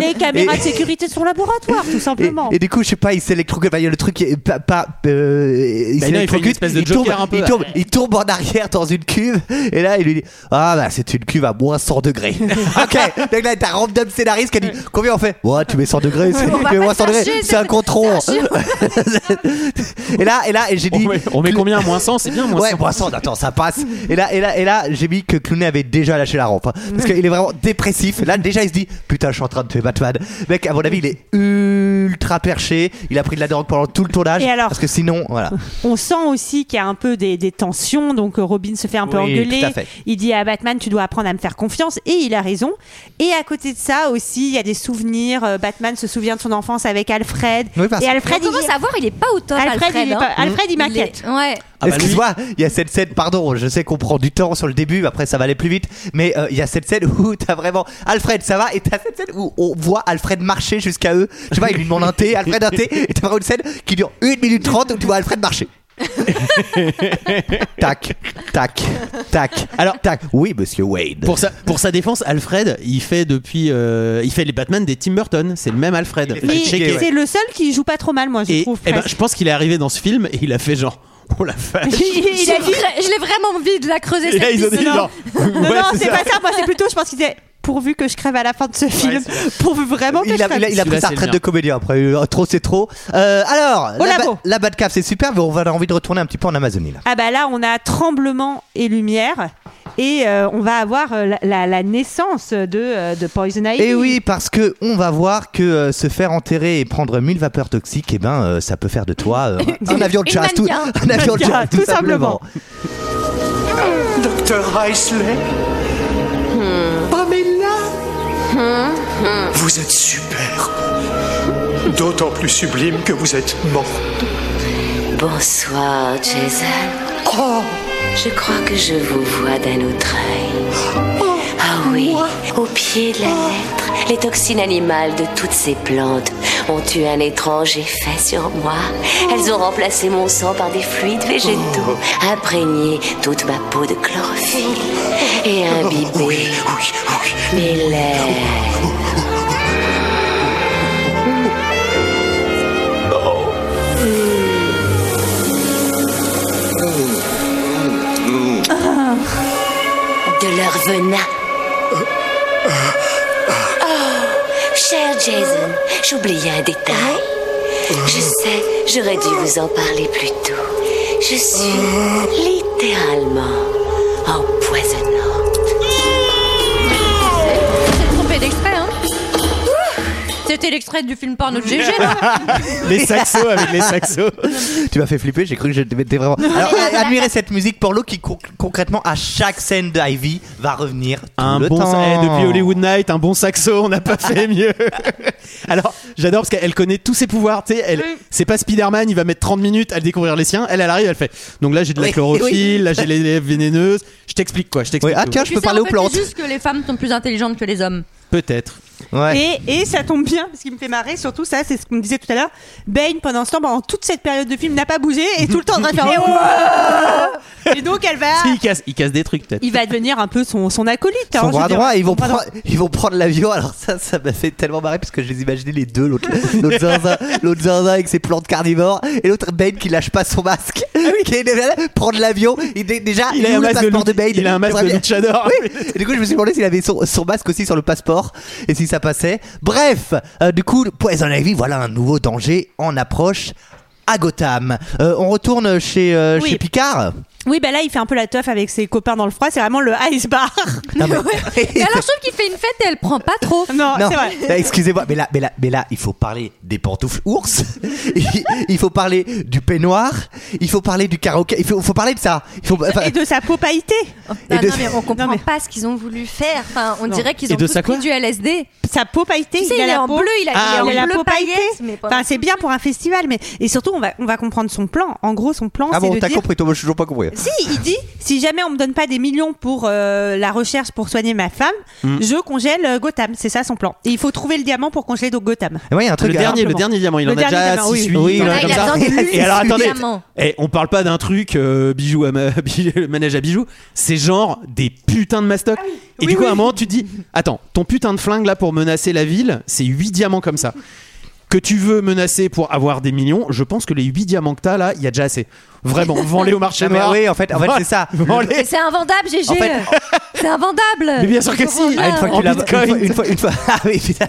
Les, caméras Et- de sécurité de son laboratoire, tout simplement. et du coup, je sais pas, il s'électrocute. bah, Il y a le truc qui est pas. pas euh, il Bah non, il fait une espèce de il, tourne, Joker un peu. il, tourne, il tourne en arrière dans une cuve. Et là, il lui dit Ah, bah, c'est une cuve à moins 100 degrés. <laughs> ok. Donc là, t'as random scénariste qui a dit Combien on fait? Ouais, tu mets 100 degrés. C'est On va tu mets pas moins 100 degrés. chercher, C'est un un <laughs> et là, et là, et j'ai On dit met, on met combien Moins 100, c'est bien, moins Ouais, 100. moins 100, attends, ça passe. Et là, et là, et là, j'ai mis que Clooney avait déjà lâché la rampe. hein. parce qu'il est vraiment dépressif. Là, déjà, il se dit Putain, je suis en train de tuer Batman. Mec, à mon avis, il est ultra perché. Il a pris de la drogue pendant tout le tournage. Et alors Parce que sinon, voilà. On sent aussi qu'il y a un peu des, des tensions, donc euh, Robin se fait un peu Oui, engueuler. tout à fait. Il dit à Batman, tu dois apprendre à me faire confiance, et il a raison. Et à côté de ça aussi, il y a des souvenirs. Euh, Batman se souvient de son enfance avec Alfred. Oui, parce- et Alfred, On commence il... à voir, il est pas au top. Alfred, Alfred, il, hein. pas- Alfred, il Il m'inquiète. est- Ouais. Ah bah Excuse-moi, il y a cette scène, pardon, je sais qu'on prend du temps sur le début, après ça va aller plus vite, mais euh, il y a cette scène où t'as vraiment Alfred, ça va, et t'as cette scène où on voit Alfred marcher jusqu'à eux. Sais pas, il lui demande un thé, Alfred un thé, et t'as vraiment une scène qui dure 1 minute 30 où tu vois Alfred marcher. <laughs> tac, tac, tac. Alors, tac. Oui, monsieur Wade. Pour sa, pour sa défense, Alfred, il fait depuis, euh, il fait les Batman des Tim Burton. C'est le même Alfred. Il est Mais ouais. c'est le seul qui joue pas trop mal, moi, je Et trouve. eh ben, je pense qu'il est arrivé dans ce film et il a fait genre, oh la vache. il, a dit. Je l'ai vraiment envie de la creuser. Et là, cette ils ont dit Non, ouais, non, c'est c'est ça. pas ça. Moi, c'est plutôt, je pense qu'il disait pourvu que je crève à la fin de ce film, pourvu vraiment que il je a, crève. il a- il a pris sa retraite de comédien après. euh, Trop, c'est trop. Euh, alors, la, ba- la Batcave, c'est super, mais on va avoir envie de retourner un petit peu en Amazonie. Là. Ah bah là, on a tremblement et lumière. Et euh, on va avoir euh, la, la- la naissance de, euh, de Poison Ivy. Et oui, parce que on va voir que euh, se faire enterrer et prendre mille vapeurs toxiques, eh ben, euh, ça peut faire de toi euh, <laughs> un avion de chasse, tout, <laughs> un avion de chasse, tout, tout simplement. Docteur Isley Pamela Vous êtes super. D'autant plus sublime que vous êtes mort. Bonsoir, Jason. Je crois que je vous vois d'un autre œil. Ah oui, au pied de la lettre, les toxines animales de toutes ces plantes ont eu un étrange effet sur moi. Elles ont remplacé mon sang par des fluides végétaux, imprégné toute ma peau de chlorophylle et imbibé mes lèvres. De leur venin. Cher Jason, j'oubliais un détail. Je sais, j'aurais dû vous en parler plus tôt. Je suis littéralement empoisonnante. C'était l'extrait du film porno de GG, là <laughs> les saxos avec les saxos. Tu m'as fait flipper, j'ai cru que j'étais vraiment. Alors, admirez cette musique pour l'eau qui con- concrètement à chaque scène d'Ivy va revenir tout Un le bon temps. eh, depuis Hollywood Night, un bon saxo, on n'a pas fait mieux. <laughs> Alors, j'adore parce qu'elle connaît tous ses pouvoirs. Tu sais, elle, c'est pas Spider-Man, il va mettre 30 minutes à découvrir les siens. Elle, elle arrive, elle fait. Donc là, j'ai de la Oui, chlorophylle, là, j'ai les lèvres vénéneuses. Je t'explique quoi, je t'explique. Oui, ah, tout. tiens, je Tu peux sais, parler en aux fait, plantes. C'est juste que les femmes sont plus intelligentes que les hommes. Peut-être. Ouais. Et, et ça tombe bien, parce qu'il me fait marrer, surtout ça, c'est ce qu'on me disait tout à l'heure. Bane, pendant ce temps, pendant toute cette période de film, n'a pas bougé et tout le temps de faire. <laughs> Et donc elle va. Si, il casse, il casse des trucs peut-être. Il va devenir un peu son, son acolyte. hein, Son je bras veux dire. droit, ils vont, prendre, ils vont prendre l'avion. Alors ça, ça m'a fait tellement marrer parce que je les imaginais les deux, l'autre, l'autre zinzin, zinzin avec ses plantes carnivores et l'autre Bane qui lâche pas son masque, qui est déjà là, prendre l'avion. Déjà, Il a un masque de passeport de, luch- Bane il a un masque de luchador. Oui. Et du coup, je me suis demandé s'il avait son, son masque aussi sur le passeport et si ça passait. Bref, euh, du coup, Poison Ivy, voilà un nouveau danger en approche à Gotham. Euh, on retourne chez, euh, Oui. chez Picard. Oui, bah là, il fait un peu la teuf avec ses copains dans le froid. C'est vraiment le ice bar. Non, <laughs> mais- Et <laughs> alors, je trouve qu'il fait une fête et elle prend pas trop. <laughs> non, Non, c'est vrai. là, excusez-moi, mais là, mais, là, mais là, il faut parler des pantoufles ours, il, il faut parler du peignoir, il faut parler du karaoké, il faut, faut parler de ça. Il faut, enfin, Et de sa peau pailletée. Et de- non, mais on comprend Non, mais- pas ce qu'ils ont voulu faire. Enfin, on dirait qu'ils ont tous pris du LSD. Sa peau pailletée. Tu sais, il, a il est la en peau- bleu, il a, Ah, il en il a la bleu peau pailletée. Enfin, c'est bien pour un festival, mais et surtout, on va on va comprendre son plan. En gros, son plan, ah c'est bon, de t'as dire. compris, toi, moi, je suis toujours pas compris. Si, il dit si jamais on me donne pas des millions pour euh, la recherche pour soigner ma femme, Hmm. je congèle euh, Gotham. C'est ça son plan. Et il faut trouver le diamant pour congeler donc Gotham. Et ouais, il y a un truc. Le dernier, le dernier diamant, il Le en a déjà diamant, 6 oui. 8 Oui, il en a Ah, comme ça. <laughs> Et alors attendez, diamant. eh, on parle pas d'un truc euh, bijoux à ma- <laughs> bijoux- manège à bijoux, c'est genre des putains de mastoc. Et Oui, du coup à un moment tu te dis attends, ton putain de flingue là pour menacer la ville, c'est 8 diamants comme ça. Que tu veux menacer pour avoir des millions, je pense que les 8 diamants que t'as là, il y a déjà assez. Vraiment, vends-les au marché noir. oui, en fait, en fait c'est ça. Vends-les. C'est invendable, GG. En fait- <laughs> C'est invendable. Mais bien sûr que si. Ah, une fois que En tu bitcoin. une fois, une fois, une fois- <laughs> ah oui, putain.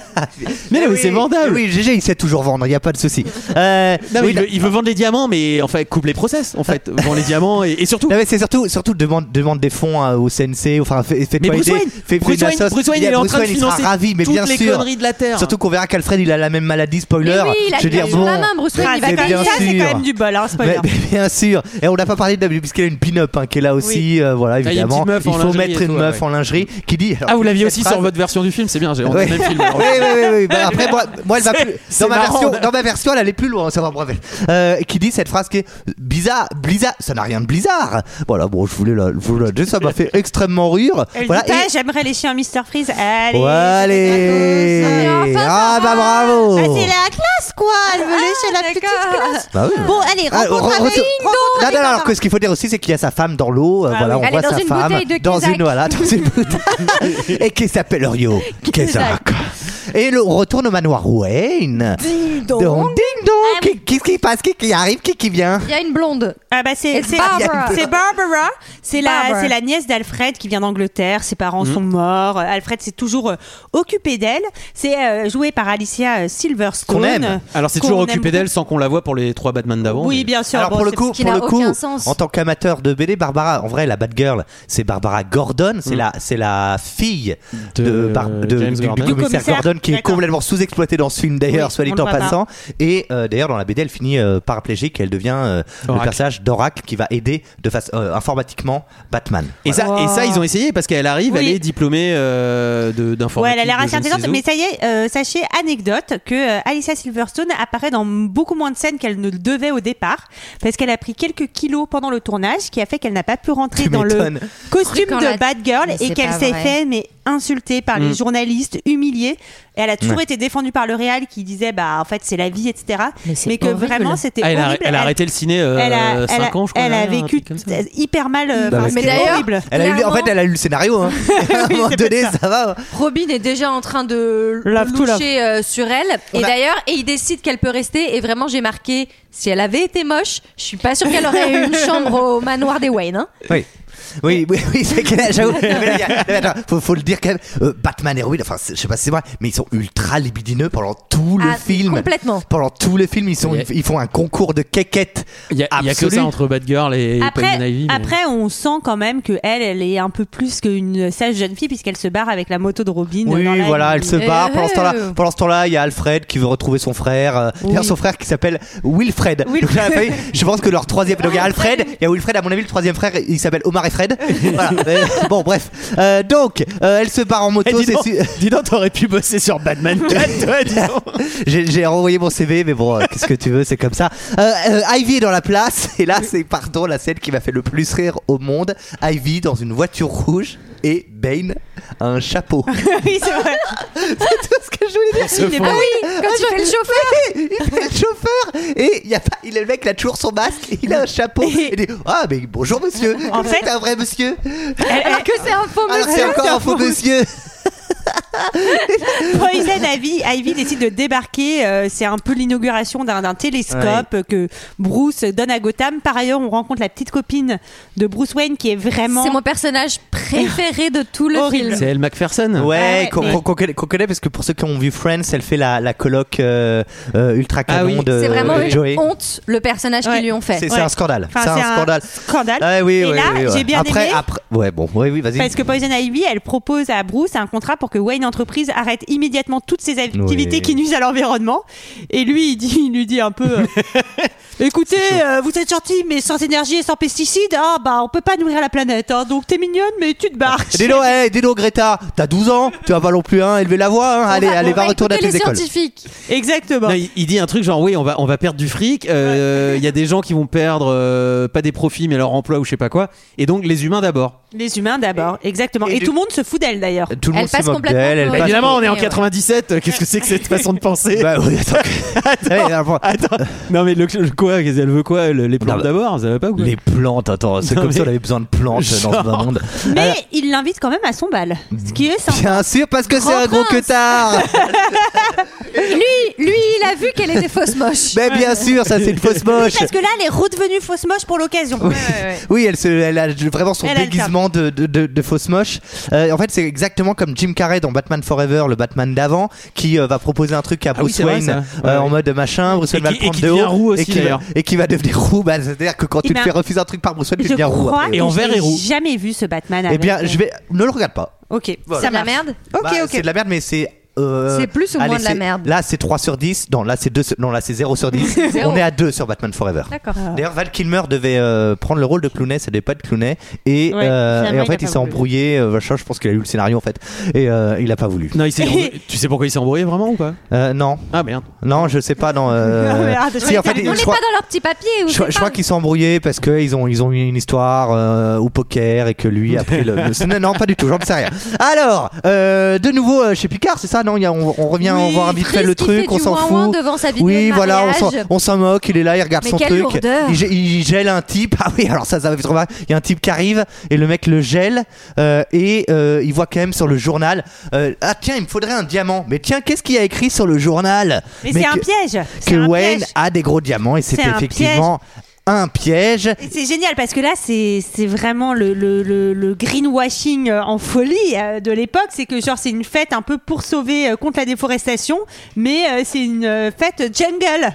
Mais là, oui, c'est vendable. Oui, GG, il sait toujours vendre, il y a pas de souci. Euh, Non, oui, il, veut, il veut vendre les diamants, mais en fait, coupe les process. En fait, vend les diamants et, et surtout. Non, mais c'est surtout, surtout demande, demande des fonds hein, au CNC, enfin fais, fais Mais Bruce Wayne, fais, Bruce une Wayne. Bruce Wayne, il est en train de financer ravi, mais toutes bien les sûr. conneries de la terre. Surtout qu'on verra qu'Alfred il a la même maladie, spoiler. Oui, il a Je veux dire, bon. la main, Bruce Wayne, Ah, il ça, va c'est quand bien même, ça, c'est sûr. quand même du bol, hein, spoiler. Bien sûr. Et on n'a pas parlé de puisqu'il a une pin-up hein, qui est là aussi, euh, voilà Ah, il y a une évidemment. il en faut lingerie mettre et une tout, meuf ouais. en lingerie qui dit. alors, Ah, vous l'aviez aussi phrase- sur votre version du film, c'est bien, j'ai le même film. <laughs> oui, oui, oui, oui. Bah, après, moi, moi, elle va plus. Dans ma, marrant, version, dans ma version, elle allait plus loin. Ça va, bref. Euh, qui dit cette phrase qui est bizarre, blizzard. Ça n'a rien de bizarre. Voilà, bon, je voulais la, je voulais la dire, Ça m'a fait extrêmement rire. Elle Voilà. et- j'aimerais les chiens Mr Freeze. Allez. Allez. Ah, bah bravo. Ah, c'est la classe, quoi. Elle veut lécher la petite classe. Bah oui. Bon, allez, Ah, rencontre rencontre Non, non, alors que ce qu'il faut dire aussi, c'est qu'il y a sa femme dans l'eau. euh, Ah voilà, oui. on Elle voit est dans sa une femme bouteille de dans une voilà, dans une bouteille <laughs> et qui s'appelle Rio. Et le, on retourne au manoir Wayne. Ding dong, ding Qui- Qu'est-ce qui passe Qui qui arrive Qui qui vient? Il y a une blonde. Ah bah c'est c'est Barbara. c'est Barbara, c'est la Barbara. c'est la nièce d'Alfred qui vient d'Angleterre, ses parents Mhm. sont morts, Alfred s'est toujours euh, occupé d'elle, c'est euh, joué par Alicia euh, Silverstone. Qu'on aime. Alors, c'est Qu'on toujours aime occupé d'elle sans qu'on la voit pour les trois Batman d'avant. Oui, mais- bien sûr. Alors bon, pour le c'est- coup, qui pour n'a le coup, aucun sens. en tant qu'amateur de BD, Barbara, en vrai, la Batgirl, c'est Barbara Gordon, c'est la, c'est la fille de, De Bar- de- James du, Gordon. du Du commissaire commissaire, Gordon, qui est d'accord. complètement sous-exploité dans ce film d'ailleurs, Oui, soit dit on le en voit pas. passant. Et euh, d'ailleurs, dans la BD, elle finit euh, paraplégique, et elle devient euh, le personnage d'Oracle qui va aider de face, euh, informatiquement Batman. Et, ça, et ça, ils ont essayé parce qu'elle arrive, Oui. elle est diplômée euh, de- Ouais, d'informatique. elle a l'air de assez je ne sais intelligente, où. mais ça y est, euh, sachez, anecdote, que euh, Alicia Silverstone apparaît dans beaucoup moins de scènes qu'elle ne le devait au départ, parce qu'elle a pris quelques kilos pendant le tournage, qui a fait qu'elle n'a pas pu rentrer Tu dans le m'étonnes. costume de la- Batgirl Mais et c'est qu'elle pas s'est vrai. fait mais insultée par les Mm. journalistes, humiliée. Et elle a toujours Ouais. été défendue par le Real qui disait, bah, en fait, c'est la vie, etc. Mais que horrible. vraiment, c'était Ah, elle, a, horrible. elle a arrêté le ciné euh, elle a, elle 5 a- ans, je crois. elle a vécu hyper mal. euh, Bah, mais d'ailleurs, horrible. Elle a eu, en fait, elle a lu le scénario. Hein. <laughs> <laughs> à un moment donné, ça va. Robin est déjà en train de Love loucher euh, sur elle. On Et a- d'ailleurs, et il décide qu'elle peut rester. Et vraiment, j'ai marqué si elle avait été moche, je suis pas sûre qu'elle aurait eu une <laughs> chambre au manoir des Wayne. hein. Oui. Oui, oui, oui, c'est clair, j'avoue. Mais là, il y a- mais attends, faut, faut le dire quand même. euh, Batman et Robin, enfin, c'est- je sais pas si c'est vrai, mais ils sont ultra libidineux pendant tout le Ah, film. complètement. Pendant tout le film, ils, sont, Il y a- ils font un concours de quéquettes. Il y a, il y a que absolu. ça entre Batgirl et Après, Poison Ivy. mais- après, on sent quand même que elle, elle est un peu plus qu'une sage jeune fille puisqu'elle se barre avec la moto de Robin. Oui, la voilà, elle se barre. Pendant ce temps-là, Euh. pendant ce temps-là, il y a Alfred qui veut retrouver son frère. euh. D'ailleurs, son frère qui s'appelle Wilfred. Wilfred. La je pense que leur troisième. Donc, il y a Alfred, il y a Wilfred, à mon avis, le troisième frère, il s'appelle Omar et Fred. <laughs> Voilà. Bon, bref. Euh, donc, euh, elle se barre en Eh, moto. dis, c'est donc, su- <laughs> dis donc, t'aurais pu bosser sur Batman 4, <laughs> toi, dis donc. J'ai renvoyé mon CV, mais bon, euh, qu'est-ce que tu veux, c'est comme ça. Ivy est dans la place, et là, c'est, pardon, la scène qui m'a fait le plus rire au monde. Ivy dans une voiture rouge, et Bane a un chapeau. <laughs> oui, c'est vrai. <laughs> c'est tout ce que je voulais dire. se Il est Ah oui, quand tu fais le chauffeur. il fait le chauffeur et il y a pas, il, le mec il a toujours son masque. Il a un chapeau. Et <laughs> il dit ah mais bonjour monsieur. En c'est fait- un vrai monsieur. Alors que c'est un faux alors monsieur. c'est encore un faux monsieur <laughs> Poison Ivy, Ivy décide de débarquer. euh, c'est un peu l'inauguration d'un d'un télescope que Bruce donne à Gotham. Par ailleurs, on rencontre la petite copine de Bruce Wayne qui est vraiment. C'est mon personnage préféré de tout le Horrible. film. C'est Elle Macpherson. ouais, ouais, qu'on mais- qu'on- qu'on connaît, qu'on connaît parce que pour ceux qui ont vu Friends elle fait la, la coloc euh, euh, ultra Ah canon oui. de C'est vraiment une Joey honte le personnage Ouais. qu'ils lui ont fait. c'est c'est Ouais. un scandale Enfin, c'est un scandale scandale. Ah oui, Et oui, là, oui, ouais. j'ai bien après, aimé. après, ouais, bon, oui, oui, vas-y. Parce que Poison Ivy, elle propose à Bruce un contrat pour que Wayne Enterprise arrête immédiatement toutes ses activités Oui. qui nuisent à l'environnement. Et lui, il, dit, il lui dit un peu euh, <laughs> Écoutez, euh, vous êtes gentil, mais sans énergie et sans pesticides, ah, bah, on peut pas nourrir la planète. hein. donc t'es mignonne, mais tu te barres. Donc, <laughs> hey, Greta, t'as 12 ans, tu vas pas non plus hein, élever la voix, hein. allez, va- allez, on va va retourner à tes les écoles. scientifiques. Exactement. Non, il, il dit un truc genre oui on va on va perdre du fric euh, il y a des gens qui vont perdre euh, pas des profits mais leur emploi ou je sais pas quoi et donc les humains d'abord Les humains d'abord, exactement. et Et, du- tout le monde se fout d'elle d'ailleurs. Tout le Elle monde se passe moque complètement d'elle, elle pour- passe évidemment on est en Ouais. 97 euh, qu'est-ce que c'est que cette <laughs> façon de penser Bah oui, <laughs> attends. Ouais, alors, attends non mais le, le- quoi elle veut quoi le- les plantes Non, d'abord ça va pas ou quoi Les plantes, attends, c'est Non, comme mais- si on avait besoin de plantes dans ce Genre. monde. Mais il l'invite quand même à son bal. Ce qui est sympa. Bien sûr, parce que c'est Grand un gros prince. queutard. <laughs> Lui, lui, il a vu qu'elle était fausse moche. Mais bien sûr, ça c'est une fausse moche. Parce que là, elle est redevenue fausse moche pour l'occasion. Oui, elle, se, elle a vraiment son Elle a le déguisement de, de, de, de fausse moche. Euh, en fait, c'est exactement comme Jim Carrey dans Batman Forever, le Batman d'avant, qui euh, va proposer un truc à Ah oui, Bruce vrai, Wayne euh, Ouais, en mode machin. Bruce Wayne va qui- le prendre et qui de devient haut roux aussi, et, qui va, et qui va devenir roux. Bah, C'est-à-dire que quand Eh tu ben, te fais refuser un truc par Bruce Wayne, tu deviens roux. Et en vert et roux. jamais vu ce Batman. Eh bien, je vais. Ne le regarde pas. Ok, Voilà. ça C'est de la merde? Ok, Bah, ok. C'est de la merde, mais c'est. Euh, C'est plus ou moins allez, de la merde Là, c'est 3 sur 10. Non, là, c'est 2 non, là, c'est 0 sur 10. <laughs> Zéro. On est à 2 sur Batman Forever. D'accord. D'ailleurs, Val Kilmer devait euh, prendre le rôle de Clooney, ça devait pas être Clooney. Et, Ouais, euh, et en fait, il s'est embrouillé. euh, je pense qu'il a lu le scénario en fait. Et euh, il a pas voulu. non il s'est <laughs> tu sais pourquoi il s'est embrouillé vraiment ou pas? Euh, non, ah merde non, je sais pas. Non, euh, <laughs> Ah, si, en fait, On n'est crois, pas dans leur petit papier. Ou je, crois qu'ils sont embrouillés parce qu'ils ont, ils ont eu une histoire au poker et que lui a pris le. non, non, pas du tout, j'en sais rien. Alors, de nouveau chez Picard, c'est ça? Non, y a- on, on revient, Oui, voit vite fait le truc, on s'en fout. devant sa vidéo Oui, de voilà, on s'en, moque, il est là, il regarde Mais son quelle truc. Il, gè- il gèle un type. <laughs> Ah oui, alors ça, ça va trop mal. Il y a un type qui arrive et le mec le gèle euh, et euh, il voit quand même sur le journal euh, Ah tiens, il me faudrait un diamant. Mais tiens, qu'est-ce qu'il y a écrit sur le journal? Mais c'est un piège. Que un Wayne piège. a des gros diamants et c'est effectivement un piège. C'est génial parce que là, c'est vraiment le, le, le, greenwashing euh, en folie euh, de l'époque. C'est que genre c'est une fête un peu pour sauver euh, contre la déforestation, mais c'est une fête jungle.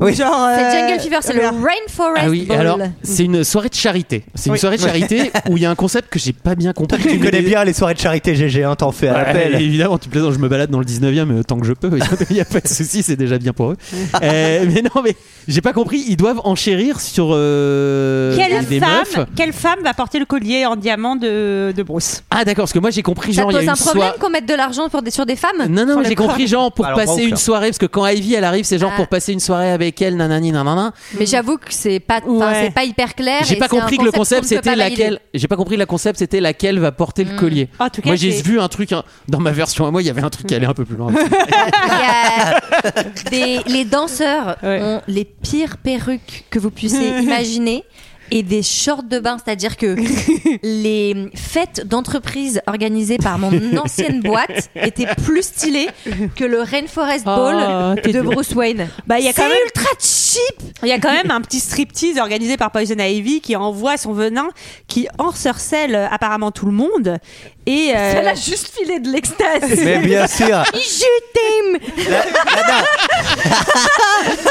Oui. Genre, C'est euh, Jungle Fever, c'est le Rainforest ah oui Ball. alors c'est une soirée de charité c'est une Oui. soirée de charité où il y a un concept que j'ai pas bien compris Tu connais bien les soirées de charité GG, hein, t'en fais à Ouais, l'appel. évidemment, tu plaisantes, je me balade dans le 19e euh, tant que je peux, il n'y a pas de souci, c'est déjà bien pour eux. <laughs> Euh, mais non, mais j'ai pas compris, ils doivent enchérir sur euh, Quelle des femme, meufs. quelle femme va porter le collier en diamant de, de Bruce? Ah d'accord, parce que moi j'ai compris Ça genre te il y a pose un problème qu'on mette de l'argent pour des, sur des femmes? Non, non, j'ai compris genre pour Alors, passer une soirée, parce que quand Ivy elle arrive, c'est genre Ah. pour passer une soirée avec avec elle, nanani, nanana. Mais j'avoue que c'est pas, enfin, Ouais. c'est pas hyper clair. J'ai pas compris que le concept c'était laquelle. J'ai pas compris la concept c'était laquelle va porter le collier. En tout cas, moi j'ai vu un truc hein, dans ma version à moi, il y avait un truc qui allait un peu plus loin. <laughs> <laughs> Des- les danseurs Ouais. ont les pires perruques que vous puissiez <laughs> imaginer et des shorts de bain, c'est-à-dire que <laughs> les fêtes d'entreprise organisées par mon <laughs> ancienne boîte étaient plus stylées que le Rainforest Ball Oh, de. Bruce Wayne. Bah, il y a quand C'est même- ultra cheap. Il y a quand même un petit striptease organisé par Poison Ivy qui envoie son venin, qui ensorcelle apparemment tout le monde. Et euh, Elle a juste filé de l'extase. <laughs> Mais bien sûr. Je t'aime. La, la-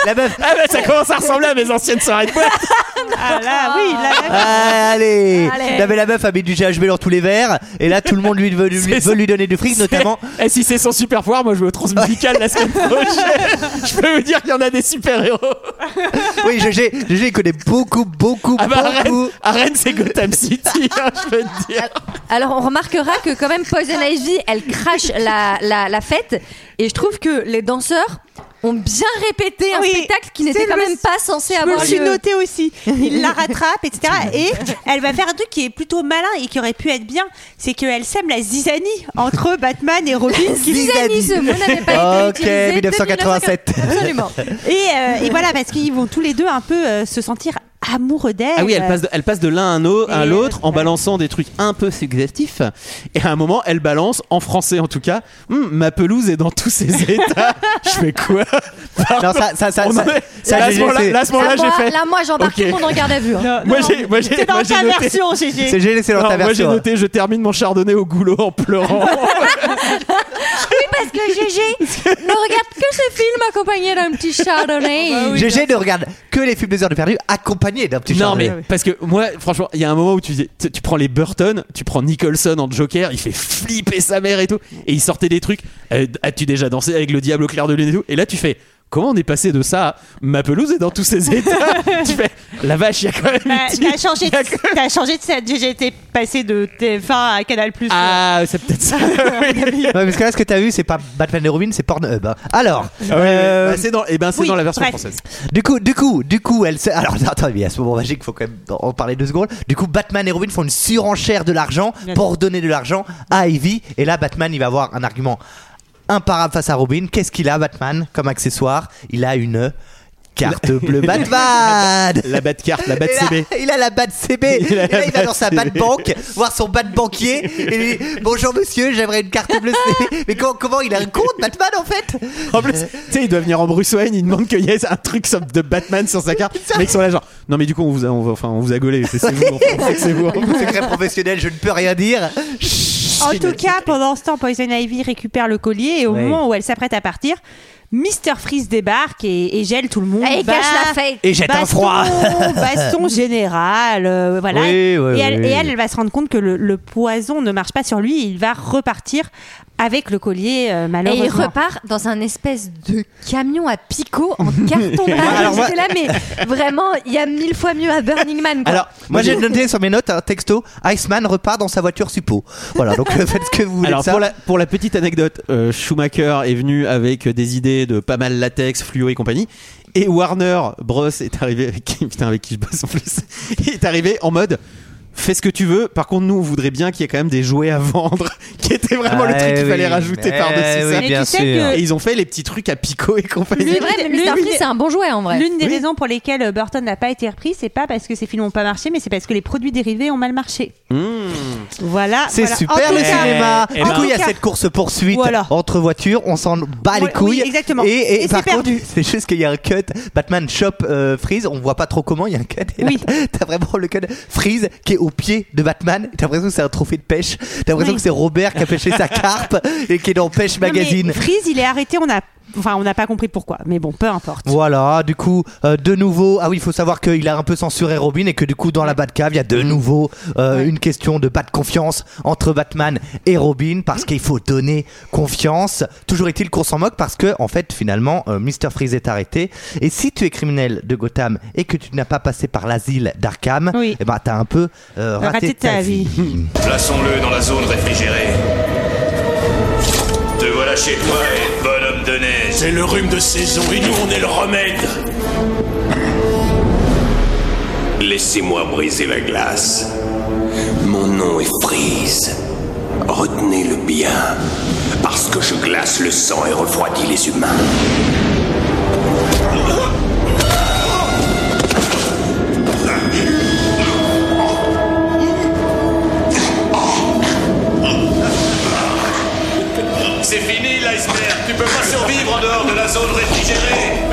la meuf. ah bah ça commence à ressembler à mes anciennes soirées de boîte. ah là, oui, là, Ah, allez. Allez. Mais la meuf a mis du GHB dans tous les verres et là tout le monde lui veut, lui- <laughs> C'est veut ça. lui donner du fric notamment. Et si c'est son super pouvoir, moi je vais au transmusical la semaine <laughs> prochaine. je peux vous dire qu'il y en a des super héros. <laughs> Oui, GG, GG il connaît beaucoup, beaucoup, Ah bah à Rennes, beaucoup. à Rennes, c'est Gotham City, hein, je peux te dire. Alors on remarquera que quand même Poison Ivy, elle crache la, la, la fête et je trouve que les danseurs ont bien répété un Oui, spectacle qui n'était quand même pas censé Je me avoir le suis lieu. noté aussi. Il la <laughs> rattrape, etc. Et elle va faire un truc qui est plutôt malin et qui aurait pu être bien. C'est qu'elle sème la zizanie entre <laughs> Batman et Robin. qui- Zizanie, ce mot n'avait pas Ok, été utilisé. 1987. Absolument. Et, euh, et voilà, parce qu'ils vont tous les deux un peu euh, se sentir amoureux d'elle. Ah oui, elle passe de, elle passe de l'un à l'autre en balançant des trucs un peu suggestifs. Et à un moment, elle balance, en français en tout cas, Hum, ma pelouse est dans tous ses états. je fais quoi? Non, ça, ça, ça, ça, là, à ce GG, moment-là, c'est- là, moi, j'ai fait. là, moi, j'embarque tout le monde en garde à vue. hein. Moi, j'ai- moi, j'ai- dans moi, j'ai ta noté- version, GG. c'est GG, c'est dans Non, ta moi j'ai noté, je termine mon chardonnay au goulot en pleurant. <laughs> Oui, parce que GG <laughs> ne regarde que ce film accompagné d'un petit chardonnay. GG ne regarde que les films des heures de perdu accompagnés d'un petit non mais chardonnay. parce que moi franchement il y a un moment où tu, tu, tu prends les Burton tu prends Nicholson en Joker il fait flipper sa mère et tout et il sortait des trucs. Euh, as-tu déjà dansé avec le diable au clair de lune et tout? Et là tu fais comment on est passé de ça à ma pelouse est dans tous ses <laughs> états tu fais la vache il y a quand même Bah, <laughs> T'as changé, de- t'as changé de t'es passé de TF1 à Canal Plus. ah c'est peut-être ça <laughs> Oui. Ouais, parce que là, ce que t'as vu, c'est pas Batman et Robin, c'est Pornhub. Alors, Ah euh, Bah, c'est dans et ben c'est oui, dans la version bref. française du coup, du coup, du coup, elle se... Alors, attends, mais à ce moment magique, faut quand même en parler deux secondes. Du coup, Batman et Robin font une surenchère de l'argent pour donner de l'argent à Ivy. Et là, Batman, il va avoir un argument imparable face à Robin. Qu'est-ce qu'il a, Batman, comme accessoire? Il a une carte bleue <laughs> Batman la bat carte la bat CB il a la batte CB. <laughs> Il a là, il va dans sa batte banque, voir son batte banquier. Et lui dit Bonjour monsieur, j'aimerais une carte bleue CB. Mais comment, comment il a un compte Batman en fait? En plus, tu sais, il doit venir en Bruce Wayne, il demande qu'il y ait un truc de Batman sur sa carte. <laughs> Les mecs sont là, genre, non, mais du coup, on vous a, on enfin, on vous a gaulé, c'est c'est vous, c'est vous. Secret professionnel, je ne peux rien dire. En tout cas, pendant ce temps, Poison Ivy récupère le collier et au Ouais. moment où elle s'apprête à partir, Mister Freeze débarque et, et gèle tout le monde. Et Bah, cache la fête. Et jette un froid. <laughs> baston général, euh, voilà. Oui, oui, et, elle, oui. et elle, elle va se rendre compte que le, le poison ne marche pas sur lui. Il va repartir avec le collier, euh, Et il malheureusement. repart dans un espèce de camion à picot en <laughs> carton. Alors moi- là, mais vraiment, il y a mille fois mieux à Burning Man. Quoi. Alors, moi j'ai noté sur mes notes un texto Iceman repart dans sa voiture suppo. Voilà, donc euh, faites ce que vous voulez. Alors, pour la, pour la petite anecdote, euh, Schumacher est venu avec des idées de pas mal latex, fluo et compagnie. Et Warner Bros est arrivé avec qui, putain, avec qui je bosse en plus, il <laughs> est arrivé en mode. Fais ce que tu veux. Par contre, nous, on voudrait bien qu'il y ait quand même des jouets à vendre, <laughs> qui était vraiment le Ah, truc qu'il oui. fallait rajouter par-dessus oui, ça. Bien sûr. que- Et ils ont fait les petits trucs à Pico et compagnie. c'est vrai, mais L'une- Mr. Freeze, c'est un bon jouet en vrai. L'une des Oui. raisons pour lesquelles Burton n'a pas été repris, c'est pas parce que ses films n'ont pas marché, mais c'est parce que les produits dérivés ont mal marché. Mmh. Voilà. C'est voilà. super le cas- cinéma. eh du coup, il y a cette course poursuite Voilà. entre voitures. On s'en bat les couilles. oui, exactement. Et, Et et c'est par contre, <laughs> c'est juste qu'il y a un cut. Batman chope euh, Freeze. On voit pas trop comment. Il y a un cut. Et Oui. <laughs> T'as vraiment le cut Freeze qui est au pied de Batman. T'as l'impression que c'est un trophée de pêche. T'as l'impression Oui. que c'est Robert qui a pêché sa <laughs> carpe et qui est dans Pêche Non, Magazine. Freeze, il est arrêté, on a. Enfin, on n'a pas compris pourquoi, mais bon, peu importe. Voilà, du coup, euh, de nouveau, ah oui, il faut savoir qu'il a un peu censuré Robin et que du coup, dans la Batcave, il y a de nouveau euh, une question de bas de confiance entre Batman et Robin parce qu'il faut donner confiance. Toujours est-il qu'on s'en moque parce que, en fait, finalement, euh, Mr. Freeze est arrêté. Et si tu es criminel de Gotham et que tu n'as pas passé par l'asile d'Arkham, Oui. eh ben, t'as un peu euh, raté, Raté ta vie. <laughs> Plaçons-le dans la zone réfrigérée. Te voilà chez toi et neige. C'est le rhume de saison et nous on est le remède. Laissez-moi briser la glace. Mon nom est Freeze. Retenez-le bien, parce que je glace le sang et refroidis les humains. En dehors de la zone réfrigérée.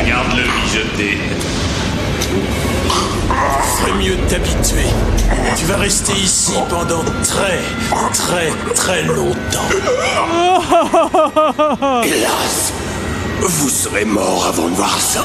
Regarde-le mijoter. Ferait mieux de t'habituer. Tu vas rester ici pendant très, très, très longtemps. <laughs> Hélas, vous serez mort avant de voir ça.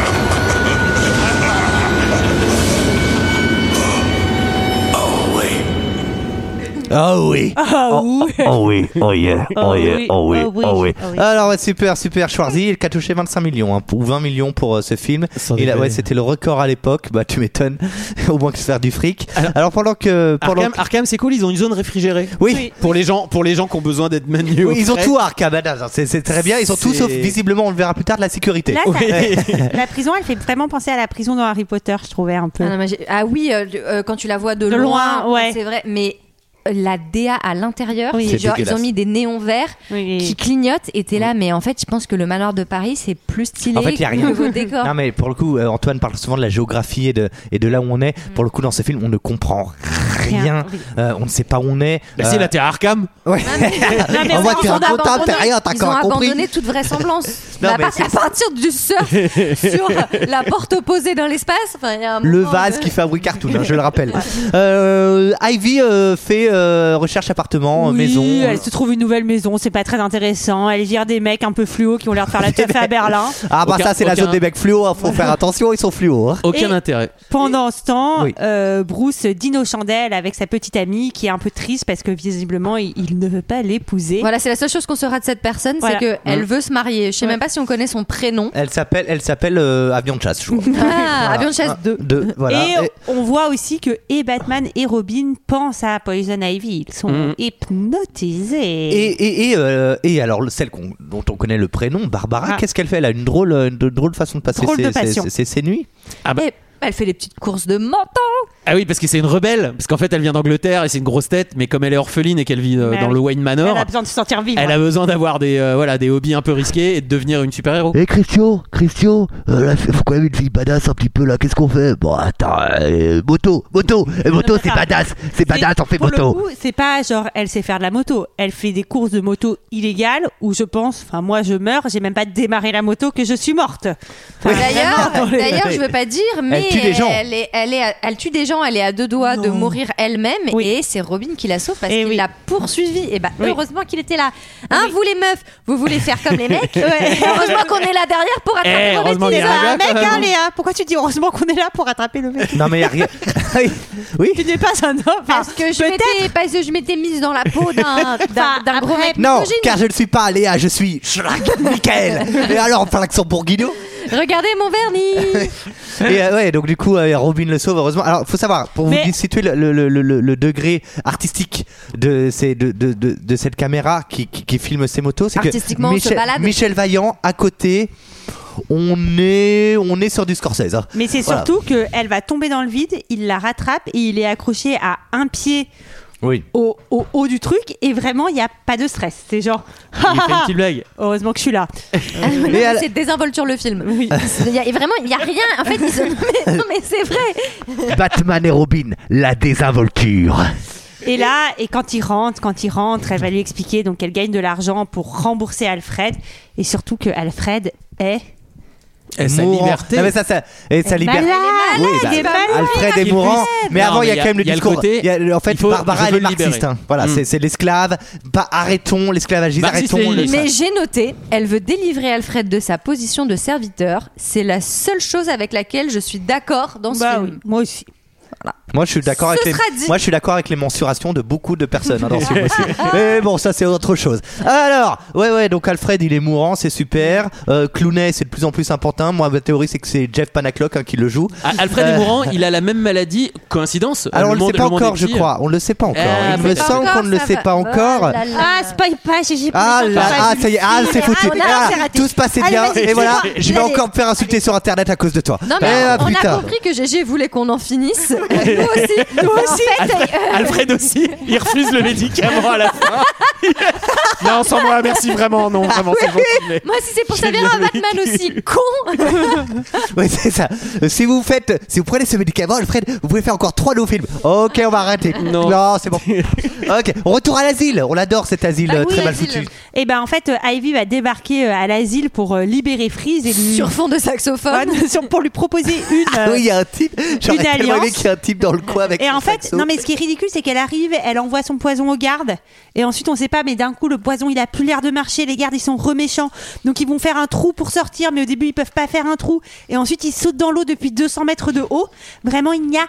Ah oui. Ah oui. Oh oui, oh yeah, oh yeah, oh oui, oh oui. Alors ouais, super, super. Schwarzy, il a touché 25 millions, hein, ou 20 millions pour euh, ce film. A- déconner. ouais, c'était le record à l'époque. Bah tu m'étonnes. <laughs> Au moins que se faire du fric. Alors, pendant que, pendant Arkham, Arkham, c'est cool, ils ont une zone réfrigérée. Oui. Pour les gens, pour les gens qui ont besoin d'être maintenus. Oui, ils ont tout à Arkham c'est très bien. Ils ont tout sauf visiblement, on le verra plus tard, de la sécurité. Là, <laughs> la prison, elle fait vraiment penser à la prison dans Harry Potter, je trouvais un peu. Ah, non, ah oui, euh, euh, quand tu la vois de, De loin, ouais. c'est vrai. Mais la DA à l'intérieur, Oui. genre ils ont mis des néons verts Oui. qui clignotent et t'es là. Mais en fait, je pense que le manoir de Paris c'est plus stylé En fait, y a que vos décors. Non mais pour le coup, euh, Antoine parle souvent de la géographie et de, et de là où on est. Pour le coup, dans ce film, on ne comprend rien. Rien, oui. Euh, on ne sait pas où on est. Bah si, Euh, là, t'es à Arkham. ouais. <laughs> Non, mais On voit on- que t'es un comptable, t'as abandonné- rien, t'as ils ont compris. abandonné toute vraisemblance. Non, Mais à, mais c'est- à partir du surf <laughs> sur la porte opposée dans l'espace, enfin, il y a un Le moment vase de- qui fabrique cartoon, hein, je le rappelle. <laughs> Euh, Ivy euh, fait euh, recherche appartement, Oui, maison. elle se trouve une nouvelle maison, c'est pas très intéressant. Elle vire des mecs un peu fluo qui ont l'air de faire la teuf à <laughs> Berlin. Ah bah Aucun- ça c'est la aucun- zone des mecs fluo, hein, faut faire attention, ils sont fluo. hein. Aucun Et- intérêt. Pendant ce temps, Oui. euh, Bruce dîne aux chandelles avec sa petite amie qui est un peu triste parce que visiblement il, il ne veut pas l'épouser. Voilà, c'est la seule chose qu'on saura de cette personne, Voilà. c'est qu'elle veut se marier. Je sais Ouais. même pas si on connaît son prénom. Elle s'appelle, elle s'appelle euh, Avion de chasse, je crois. <laughs> Ah, Voilà. avion de chasse 2. Deux, voilà. Et Et- on voit aussi que et Batman et Robin pensent à Poison Ivy. Ils sont Mhm. hypnotisés. Et, et, et, euh, et alors celle dont on connaît le prénom, Barbara, Ah. qu'est-ce qu'elle fait Elle a une drôle, une drôle façon de passer Drôle ses, de passion. ses- ses- ses nuits? Ah bah- Et elle fait des petites courses de menton. Ah oui, parce que c'est une rebelle. Parce qu'en fait, elle vient d'Angleterre et c'est une grosse tête. Mais comme elle est orpheline et qu'elle vit euh, dans oui. le Wayne Manor, Elle a besoin de se sentir vivre. elle a besoin d'avoir des, euh, voilà, des hobbies un peu risqués et de devenir une super-héros. Eh Christian, Christian, euh, là, faut quand même une fille badass un petit peu là, qu'est-ce qu'on fait? Bon, attends, euh, moto, moto, eh, moto c'est badass, c'est badass, on fait pour le moto. coup, c'est pas genre elle sait faire de la moto. Elle fait des courses de moto illégales où je pense, enfin moi je meurs, j'ai même pas démarré la moto que je suis morte. Enfin, D'ailleurs, d'ailleurs, je veux pas dire, mais tue des gens. Elle, est, elle, est à- elle tue des gens. Elle est à deux doigts de mourir elle-même, Oui. et c'est Robin qui la sauve parce Eh qu'il oui. l'a poursuivi. Et bah Oui. heureusement qu'il était là. Hein, Oui. vous les meufs, vous voulez faire comme les <laughs> mecs Heureusement qu'on est là derrière pour attraper Eh, un gars, mec, quand hein. Léa Pourquoi tu dis heureusement qu'on est là pour attraper le mec Non mais y a rien. <laughs> oui. oui. Tu n'es pas un homme. Parce que je m'étais, parce que je m'étais mise dans la peau d'un, d'un, Enfin, d'un gros mec Non, car je ne suis pas Léa, je suis Schlag, Michael. <laughs> Et alors, on fait l'accent bourguignon. Regardez mon vernis. <laughs> Et euh, ouais, donc du coup, euh, Robin le sauve, heureusement. Alors, faut savoir, pour Mais- vous situer le, le, le, le- le degré artistique de, ces, de, de, de, de cette caméra qui, qui, qui filme ces motos, c'est que Artistiquement, on se Michel, balade. Michel Vaillant, à côté, on est, on est sur du Scorsese. hein. Mais c'est Voilà. surtout qu'elle va tomber dans le vide, il la rattrape et il est accroché à un pied Oui. au, au haut du truc et vraiment il n'y a pas de stress. C'est genre, Il fait une <laughs> blague. heureusement que je suis là. <laughs> Elle- C'est désinvolture le film. <laughs> Il y a, vraiment, il y a rien. En fait, ils se- mais, non, mais c'est vrai. Batman et Robin, la désinvolture. Et là, et quand il rentre, quand il rentre, elle va lui expliquer donc qu'elle gagne de l'argent pour rembourser Alfred et surtout que Alfred est Et sa Mourant. liberté. Non, mais ça, ça, et sa liberté. malade, Oui, il bah, est malade. Alfred est mourant, mais Non, avant mais il y a il y a- quand même le il y a le discours. côté, il y a- en fait, il faut- Barbara elle est le marxiste. libérer. hein. Voilà, Mm. c'est- c'est l'esclave. Pas arrêtons l'esclavagisme, Marxiste arrêtons le. Mais j'ai noté, elle veut délivrer Alfred de sa position de serviteur. C'est la seule chose avec laquelle je suis d'accord dans ce bah film. oui, moi aussi. Moi, je suis d'accord Ce avec les. dit. Moi, je suis d'accord avec les mensurations de beaucoup de personnes hein, dans ce film aussi. <laughs> Mais bon, ça c'est autre chose. Alors, ouais, ouais. Donc Alfred, il est mourant, c'est super. Euh, Clooney, c'est de plus en plus important. Moi, ma théorie, c'est que c'est Jeff Panaclock hein, qui le joue. Ah, Alfred Euh, est mourant, il a la même maladie. Coïncidence Alors, on Le le monde- sait pas le encore, je crois. On le sait pas encore. Ah, il me semble qu'on ne le sait pas encore. Ah, spoil pas, j'ai Ah là, ah, ça y est, ah, c'est foutu. Ah, tout se passait bien. Et voilà, je vais encore me faire insulter sur internet à cause de toi. Non mais Eh, ah, on a compris que GG voulait qu'on en finisse. <laughs> nous aussi. Nous <laughs> aussi. En fait, euh, Alfred aussi, il refuse le médicament à la fin. <laughs> non, sans moi, merci vraiment, non, vraiment, c'est gentil. mais- moi si c'est pour servir un Batman aussi con. <laughs> Oui, c'est ça. Euh, Si vous faites, si vous prenez ce médicament, Alfred, vous pouvez faire encore trois nouveaux films. Ok, on va arrêter. Non. c'est bon. Ok, on retourne à l'asile. On adore cet asile Bah euh, oui, très mal l'asile. foutu. Et ben en fait, euh, Ivy va débarquer à l'asile pour libérer Freeze et lui... Sur fond de saxophone. Ouais, sur- pour lui proposer une. Ah euh, oui, il y a un type. J'aurais une tellement aimé alliance. qu'il y ait un type dans le coin avec Et son en fait, saxo. non mais ce qui est ridicule, c'est qu'elle arrive, elle envoie son poison aux gardes, et ensuite on sait pas, mais d'un coup le poison il a plus l'air de marcher, les gardes ils sont reméchants, donc ils vont faire un trou pour sortir, mais au début ils peuvent pas faire un trou, et ensuite ils sautent dans l'eau depuis 200 mètres de haut. Vraiment, il n'y a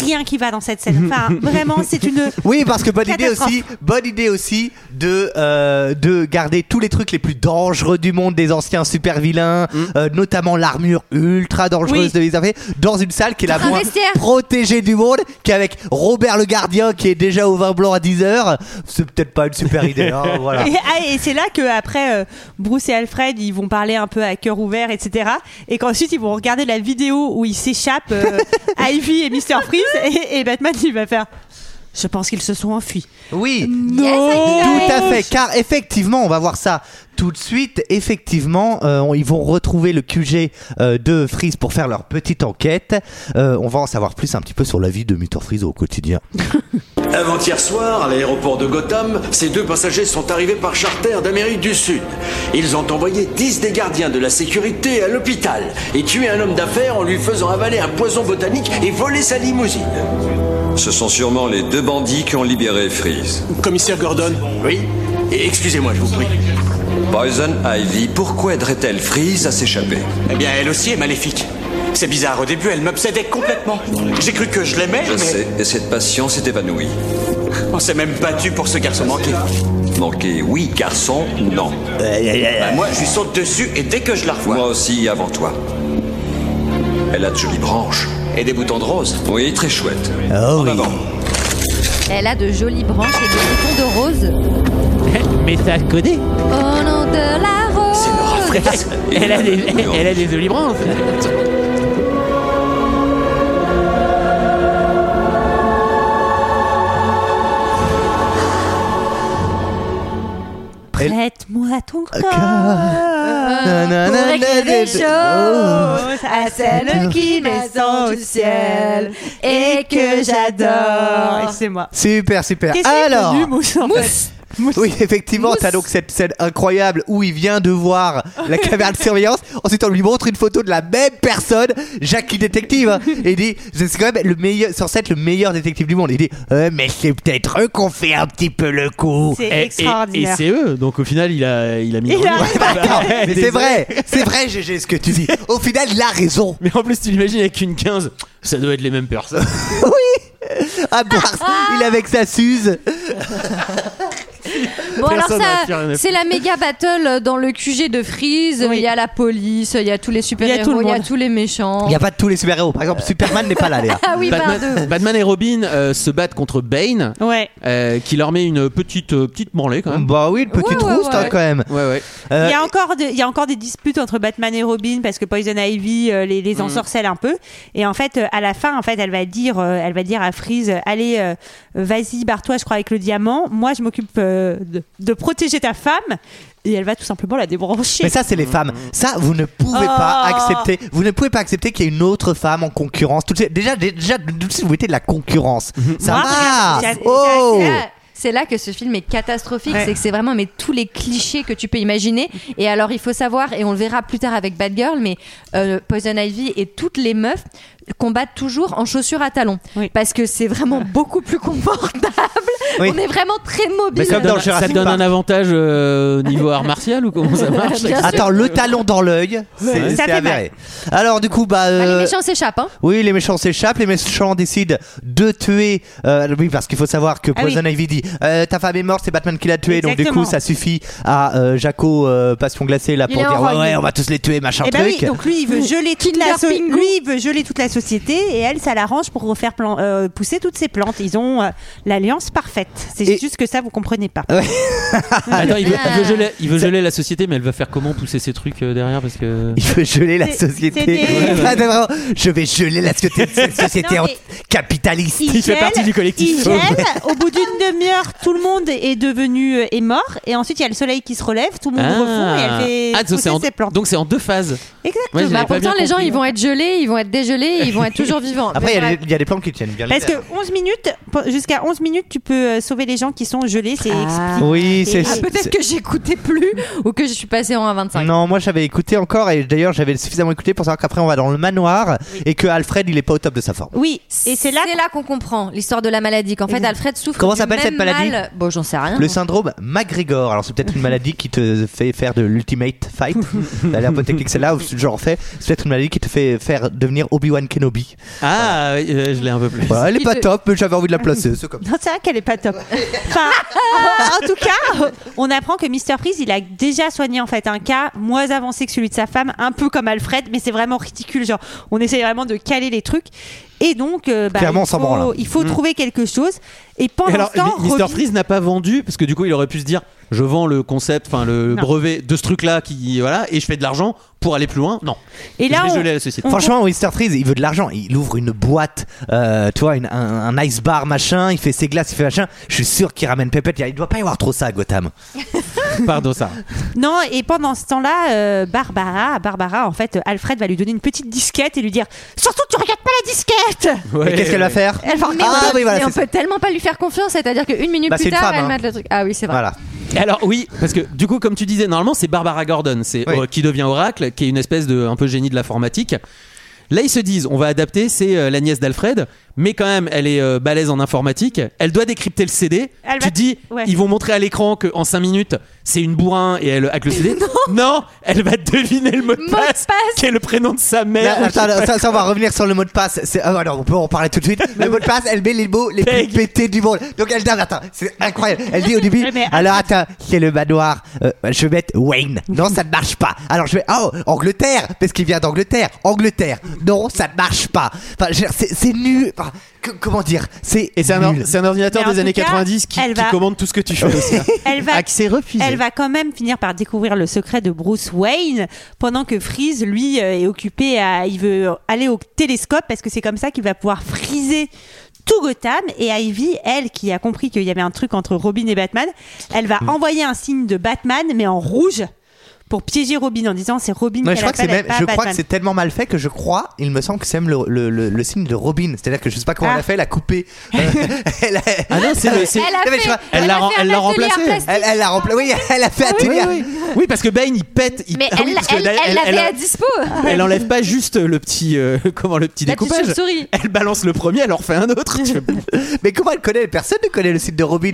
rien qui va dans cette scène. Enfin, <laughs> vraiment, c'est une. Oui, parce que bonne idée aussi, bonne idée aussi de euh, de garder tous les trucs les plus dangereux du monde des anciens super vilains, euh, notamment l'armure ultra dangereuse Oui. de les dans une salle qui est la moins vestiaire. protégée du monde, qui est avec Robert le gardien qui est déjà au vin blanc à 10 heures. C'est peut-être pas une super idée. hein, <laughs> voilà. Et, ah, et c'est là que après euh, Bruce et Alfred ils vont parler un peu à cœur ouvert etc et qu'ensuite ils vont regarder la vidéo où ils s'échappent euh, <laughs> Ivy et Mr Freeze et, et Batman il va faire je pense qu'ils se sont enfuis. Oui. non. Tout à fait, car effectivement, on va voir ça tout de suite. Effectivement, euh, ils vont retrouver le QG euh, de Freeze pour faire leur petite enquête. Euh, on va en savoir plus un petit peu sur la vie de Mr. Freeze au quotidien. <laughs> Avant-hier soir, à l'aéroport de Gotham, ces deux passagers sont arrivés par charter d'Amérique du Sud. Ils ont envoyé 10 des gardiens de la sécurité à l'hôpital et tué un homme d'affaires en lui faisant avaler un poison botanique et voler sa limousine. Ce sont sûrement les deux bandits qui ont libéré Freeze. Commissaire Gordon Oui Excusez-moi, je vous prie. Poison Ivy, pourquoi aiderait-elle Freeze à s'échapper? Eh bien, elle aussi est maléfique. C'est bizarre, au début, elle m'obsédait complètement. J'ai cru que je l'aimais, Je mais sais, et cette passion s'est évanouie. on s'est même battu pour ce garçon manqué. Manqué, oui, garçon, non. Bah, moi, je lui saute dessus et dès que je la revois. Moi aussi, avant toi. Elle a de jolies branches. Et des boutons de rose. Oui, très chouette. Oh oui. Avant. Elle a de jolies branches et des boutons de rose. Mais ça codé. Au nom de la rose. <laughs> Elle a des, elle a des jolies branches. Prête-moi ton corps Nanana, Pour écrire des choses oh. à celle qui descend du ciel et que Et j'adore. c'est moi Super, super. Qu'est-ce Alors, devenu Mousse en fait Mousse. <laughs> oui, effectivement, t'as donc cette scène incroyable où il vient de voir <laughs> la caméra de surveillance. Ensuite, on lui montre une photo de la même personne, Jackie détective, hein, et <laughs> il dit, c'est quand même le meilleur, censé être le meilleur détective du monde. Il dit, Euh, mais c'est peut-être eux qu'on fait un petit peu le coup. c'est Et, et- et extraordinaire c'est eux, donc au final, il a, il a mis. Il le a- mais c'est vrai, c'est vrai, GG, ce que tu dis. Au final, il a raison. Mais en plus, tu l'imagines avec une 15, ça doit être les mêmes personnes. À part, il est avec sa Suze. <laughs> Bon alors Personne ça, c'est la méga battle dans le QG de Freeze. Il Oui. y a la police, il y a tous les super Il y a tout héros, le il y a monde. tous les méchants. Il n'y a pas de tous les super-héros. Par exemple, Superman n'est pas là, Léa. <laughs> Ah oui. Batman, Batman et Robin euh, se battent contre Bane, ouais euh, qui leur met une petite, euh, petite branlée quand même. Bah oui, une petite Ouais, ouais, rouste hein, ouais. quand même. Ouais, ouais. Euh, Il y, a encore de- il y a encore des disputes entre Batman et Robin parce que Poison Ivy euh, les, les ensorcelle un peu et en fait euh, à la fin en fait elle va dire euh, elle va dire à Freeze euh, allez euh, vas-y barre-toi je crois avec le diamant moi je m'occupe de, de protéger ta femme et elle va tout simplement la débrancher Mais ça, c'est les femmes. Ça, vous ne pouvez pas Oh. accepter. Vous ne pouvez pas accepter qu'il y ait une autre femme en concurrence. Tout déjà, déjà, tout de suite, vous mettez de la concurrence. Ça Moi, va. Oh. C'est là- C'est là que ce film est catastrophique, Ouais. c'est que c'est vraiment mais tous les clichés que tu peux imaginer. Et alors il faut savoir, et on le verra plus tard avec Bad Girl, mais euh, Poison Ivy et toutes les meufs combattent toujours en chaussures à talons. Parce que c'est vraiment <laughs> beaucoup plus confortable. Oui. On est vraiment très mobile. ça te donne, ça donne un avantage euh, niveau art martial ou comment ça <laughs> marche Attends, le talon dans l'œil, c'est. Ça avéré. Alors du coup, bah, Bah, euh, les méchants s'échappent. Hein. Oui, les méchants s'échappent, les méchants décident de tuer. euh, oui, parce qu'il faut savoir que Ah oui. Poison Ivy dit euh, ta femme est morte, c'est Batman qui l'a tuée, donc du coup ça suffit à euh, Jaco euh, Passion glacée là pour dire ouais, ouais, on va tous les tuer, machin Eh ben truc. oui, donc lui il veut <laughs> geler toute la so- lui il veut geler toute la société et elle ça l'arrange pour refaire plan- euh, pousser toutes ses plantes. Ils ont euh, l'alliance parfaite. C'est juste que ça vous comprenez pas. <laughs> Attends, il veut, il veut geler, il veut geler la société, mais elle va faire comment pousser ses trucs euh, derrière parce que. Il veut geler la société. des- Ah, je vais geler la société, <laughs> cette société Non, en- capitaliste. Il gèle, Il gèle. Au bout d'une demi-heure, tout le monde est devenu est mort et ensuite il y a le soleil qui se relève, tout le monde refond et elle fait Ah, pousser en, ses plantes. donc c'est en deux phases. Exactement. Bah, pourtant, les gens, ils vont être gelés, ils vont être dégelés, ils vont être toujours vivants. Après, il y a des- il y, a des plantes qui tiennent bien Parce que l'hiver. 11 minutes, jusqu'à 11 minutes, tu peux euh, sauver les gens qui sont gelés, c'est expliqué. Oui, c'est- Ah, peut-être que j'écoutais plus ou que je suis passé en 1,25. Non, moi j'avais écouté encore et d'ailleurs j'avais suffisamment écouté pour savoir qu'après on va dans le manoir et que Alfred il est pas au top de sa forme. Oui, et c'est là qu'on comprend l'histoire de la maladie. Qu'en fait, Alfred souffre. Comment s'appelle cette maladie mal- Bon, j'en sais rien. Le syndrome McGregor. Alors c'est peut-être une maladie qui te fait faire de l'ultimate fight. <laughs> Ça a l'air un peu technique celle-là. J'en fais. C'est peut-être une maladie qui te fait faire devenir Obi-Wan Kenobi. Ah, euh, je l'ai un peu plus. Voilà, elle est pas te- top, mais j'avais envie de la placer. C'est comme. Non, c'est vrai qu'elle est pas top. Enfin, en, tout cas, on apprend que Mr. Freeze, il a déjà soigné en fait un cas moins avancé que celui de sa femme, un peu comme Alfred, mais c'est vraiment ridicule. Genre, on essaie vraiment de caler les trucs. Et donc, euh, bah, Clairement, on il faut, branle, hein. il faut Mm. trouver quelque chose. Et pendant Et alors, ce temps, Mr. Robin- Freeze n'a pas vendu parce que du coup, il aurait pu se dire je vends le concept, enfin le Non. brevet de ce truc-là qui voilà et je fais de l'argent pour aller plus loin. Non. Et là, je on- la société. Franchement, Mr. Freeze, il veut de l'argent. Il ouvre une boîte, euh, tu vois, une- un, un ice bar machin. Il fait ses glaces, il fait machin. Je suis sûr qu'il ramène Pépette. Il doit pas y avoir trop ça à Gotham. <laughs> Pardon, ça. <laughs> Non, et pendant ce temps-là, euh, Barbara, Barbara, en fait, Alfred va lui donner une petite disquette et lui dire Surtout, tu regardes pas la disquette Et qu'est-ce qu'elle va faire Elle va Ah, oui, voilà, mais on c'est peut tellement pas lui faire confiance, c'est-à-dire qu'une minute Bah, plus une tard, femme, elle hein. mate le truc. Ah oui, c'est vrai. Voilà. Et Alors oui, parce que du coup, comme tu disais, normalement c'est Barbara Gordon, c'est euh, qui devient Oracle, qui est une espèce de un peu génie de l'informatique. Là, ils se disent, on va adapter, c'est euh, la nièce d'Alfred, mais quand même, elle est euh, balèze en informatique. Elle doit décrypter le CD. Elle tu va- dis, ouais. ils vont montrer à l'écran qu'en 5 minutes, c'est une bourrin et elle hack le CD. <laughs> non. elle va deviner le mot de passe, qui est le prénom de sa mère. Là, attends, ça, ça, on va revenir sur le mot de passe. C'est- ah, alors, on peut en parler tout de suite. <laughs> Le mot de passe, elle met les mots les plus pétés du monde. Donc elle dit, attends, c'est incroyable. Elle dit au début, <laughs> alors attends, c'est le manoir? Euh, je vais mettre Wayne. Non, ça ne marche pas. Alors je vais, oh, Angleterre, parce qu'il vient d'Angleterre. Angleterre. Non, ça ne marche pas. Enfin, je veux dire, c'est c'est nul. Enfin, que- comment dire C'est Et c'est un, or- nul. c'est un ordinateur Mais en des années tout cas, 90 qui, elle qui va- commande tout ce que tu fais aussi. <laughs> hein. elle va, Accès refusé. elle va quand même finir par découvrir le secret de Bruce Wayne pendant que Freeze, lui, euh, est occupé à. Il veut aller au télescope parce que c'est comme ça qu'il va pouvoir friser tout Gotham. Et Ivy, elle, qui a compris qu'il y avait un truc entre Robin et Batman, elle va envoyer un signe de Batman, mais en rouge, pour piéger Robin en disant c'est Robin qu'elle je crois que c'est appelle, même, pas je crois que c'est tellement mal fait que je crois, il me semble que c'est même le, le, le, le signe de Robin. C'est-à-dire que je sais pas comment Ah. elle a fait, elle a coupé. Euh, <laughs> elle a- Ah non, c'est le- c'est- Elle a Non, mais je fait- vois- Elle elle l'a a elle l'a remplacé. Elle, elle l'a remplacé. Oui, elle a fait Oui, atelier. oui, oui, parce que Bane il pète. il- Mais Ah oui, elle parce que elle- d'ailleurs, elle l'avait à dispo. <laughs> Elle enlève pas juste le petit, euh, <laughs> comment le petit La découpage. Elle balance le premier, elle en refait un autre. Mais comment elle connaît Personne ne connaît le signe de Robin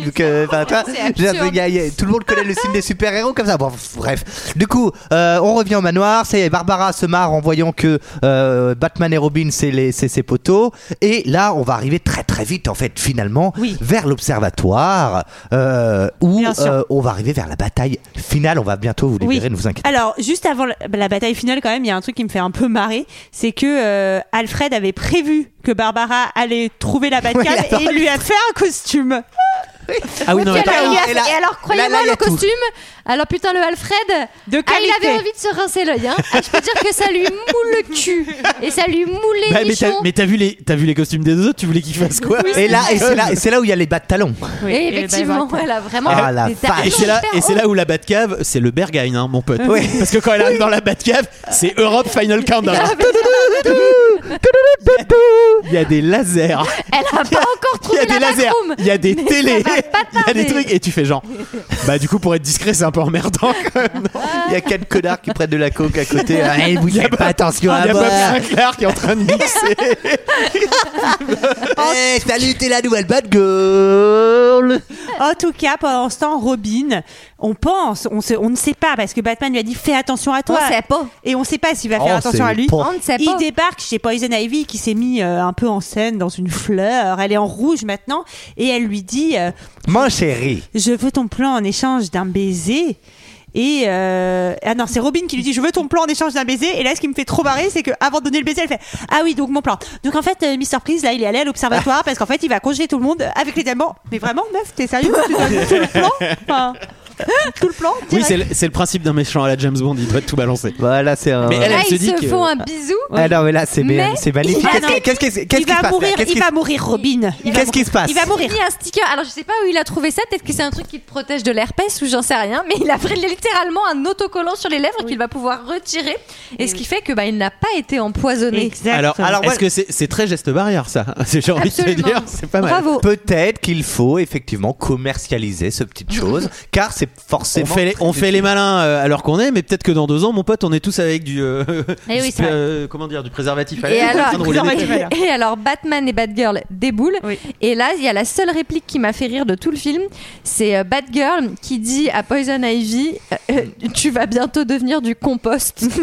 a- a- tout le monde connaît le signe des super héros comme ça. Bon, bref. Du coup, euh, on revient au manoir. C'est Barbara se marre en voyant que euh, Batman et Robin c'est les c'est ses poteaux. Et là, on va arriver très très vite en fait finalement vers l'observatoire euh, où euh, on va arriver vers la bataille finale. On va bientôt vous libérer, ne vous inquiétez. Alors, juste avant la, la bataille finale, quand même, il y a un truc qui me fait un peu marrer. C'est que euh, Alfred avait prévu que Barbara allait trouver la <laughs> Batcave Oui, et il lui a fait un costume. Ah oui, non, Et mais alors, Et alors, là, là, croyez-moi, le tout. costume. Alors, putain, le Alfred. De ah, il avait envie de se rincer l'œil. Hein. Ah, je peux dire que ça lui moule le cul. Et ça lui moule les Bah, mais t'as nichons. mais t'as vu les t'as vu les costumes des autres, tu voulais qu'ils fassent quoi? Et là, et c'est là, et c'est là où il y a les bas de talons. Oui, Et effectivement, elle a vraiment. Ah, la Et c'est là, où la Batcave, c'est le Berghain, hein, mon pote. Oui. Parce que quand elle arrive dans la Batcave, c'est Europe Final Countdown. <laughs> Il y a des lasers. Elle a pas encore Il y a trouvé des la lasers, backroom. il y a des Mais télés, ça va pas il y a des trucs et tu fais genre. Bah du coup pour être discret c'est un peu emmerdant. quand même, non Il y a quatre connards qui prennent de la coke à côté. Eh, vous Il y a faites pas attention Il à y a moi. Bob Sinclair qui est en train de mixer. <laughs> Eh, salut, t'es la nouvelle bad girl. En tout cas, pendant ce temps, Robin, on pense, on, se- on ne sait pas parce que Batman lui a dit fais attention à toi. On sait pas. Et on sait pas s'il va On faire attention à lui. pas. On ne sait Il pas. débarque chez Poison Ivy qui s'est mis euh, un peu en scène dans une fleur. Elle est en rouge maintenant et elle lui dit euh, Mon chéri. Je veux ton plan en échange d'un baiser. Et euh... ah non, c'est Robin qui lui dit je veux ton plan en échange d'un baiser. Et là, ce qui me fait trop barrer, c'est que avant de donner le baiser, elle fait ah oui donc mon plan. Donc en fait, euh, Mister Freeze là, il est allé à l'observatoire parce qu'en fait, il va congeler tout le monde avec les diamants. Mais vraiment, meuf, t'es sérieux Tu donnes tout le plan? Enfin, <laughs> Tout le plan Oui c'est le, c'est le principe d'un méchant à la James Bond, il doit tout balancer. Voilà, c'est un. Mais elle, Là, elle se ils dit se que- font un bisou. Ah non, mais là, c'est Mais c'est magnifique. Qu'est-ce qui- Qu'est-ce qui qu'est-ce il qui va se mourir, il va mourir, Robin. Il va Qu'est-ce qui se passe Il va mourir. Il a un sticker. Alors je sais pas où il a trouvé ça. Peut-être que c'est un truc qui te protège de l'herpès ou j'en sais rien. Mais il a pris littéralement un autocollant sur les lèvres qu'il va pouvoir retirer. Et ce qui fait que bah, il n'a pas été empoisonné. Exact. Alors, Alors, est-ce que c'est c'est très geste barrière ça <laughs> J'ai envie de te Absolument. dire, c'est pas mal. Bravo. Peut-être qu'il faut effectivement commercialiser ce petite chose, <laughs> car c'est On fait, les, on fait les malins euh, alors qu'on est, mais peut-être que dans deux ans, mon pote, on est tous avec du, euh, Eh oui, <laughs> c'est euh, comment dire, du préservatif. à Et l'air, en train alors, de rouler des préservatif pelles. à et alors Batman et Batgirl déboulent. Oui. Et là, il y a la seule réplique qui m'a fait rire de tout le film. C'est euh, Batgirl qui dit à Poison Ivy euh, euh, Tu vas bientôt devenir du compost. <laughs>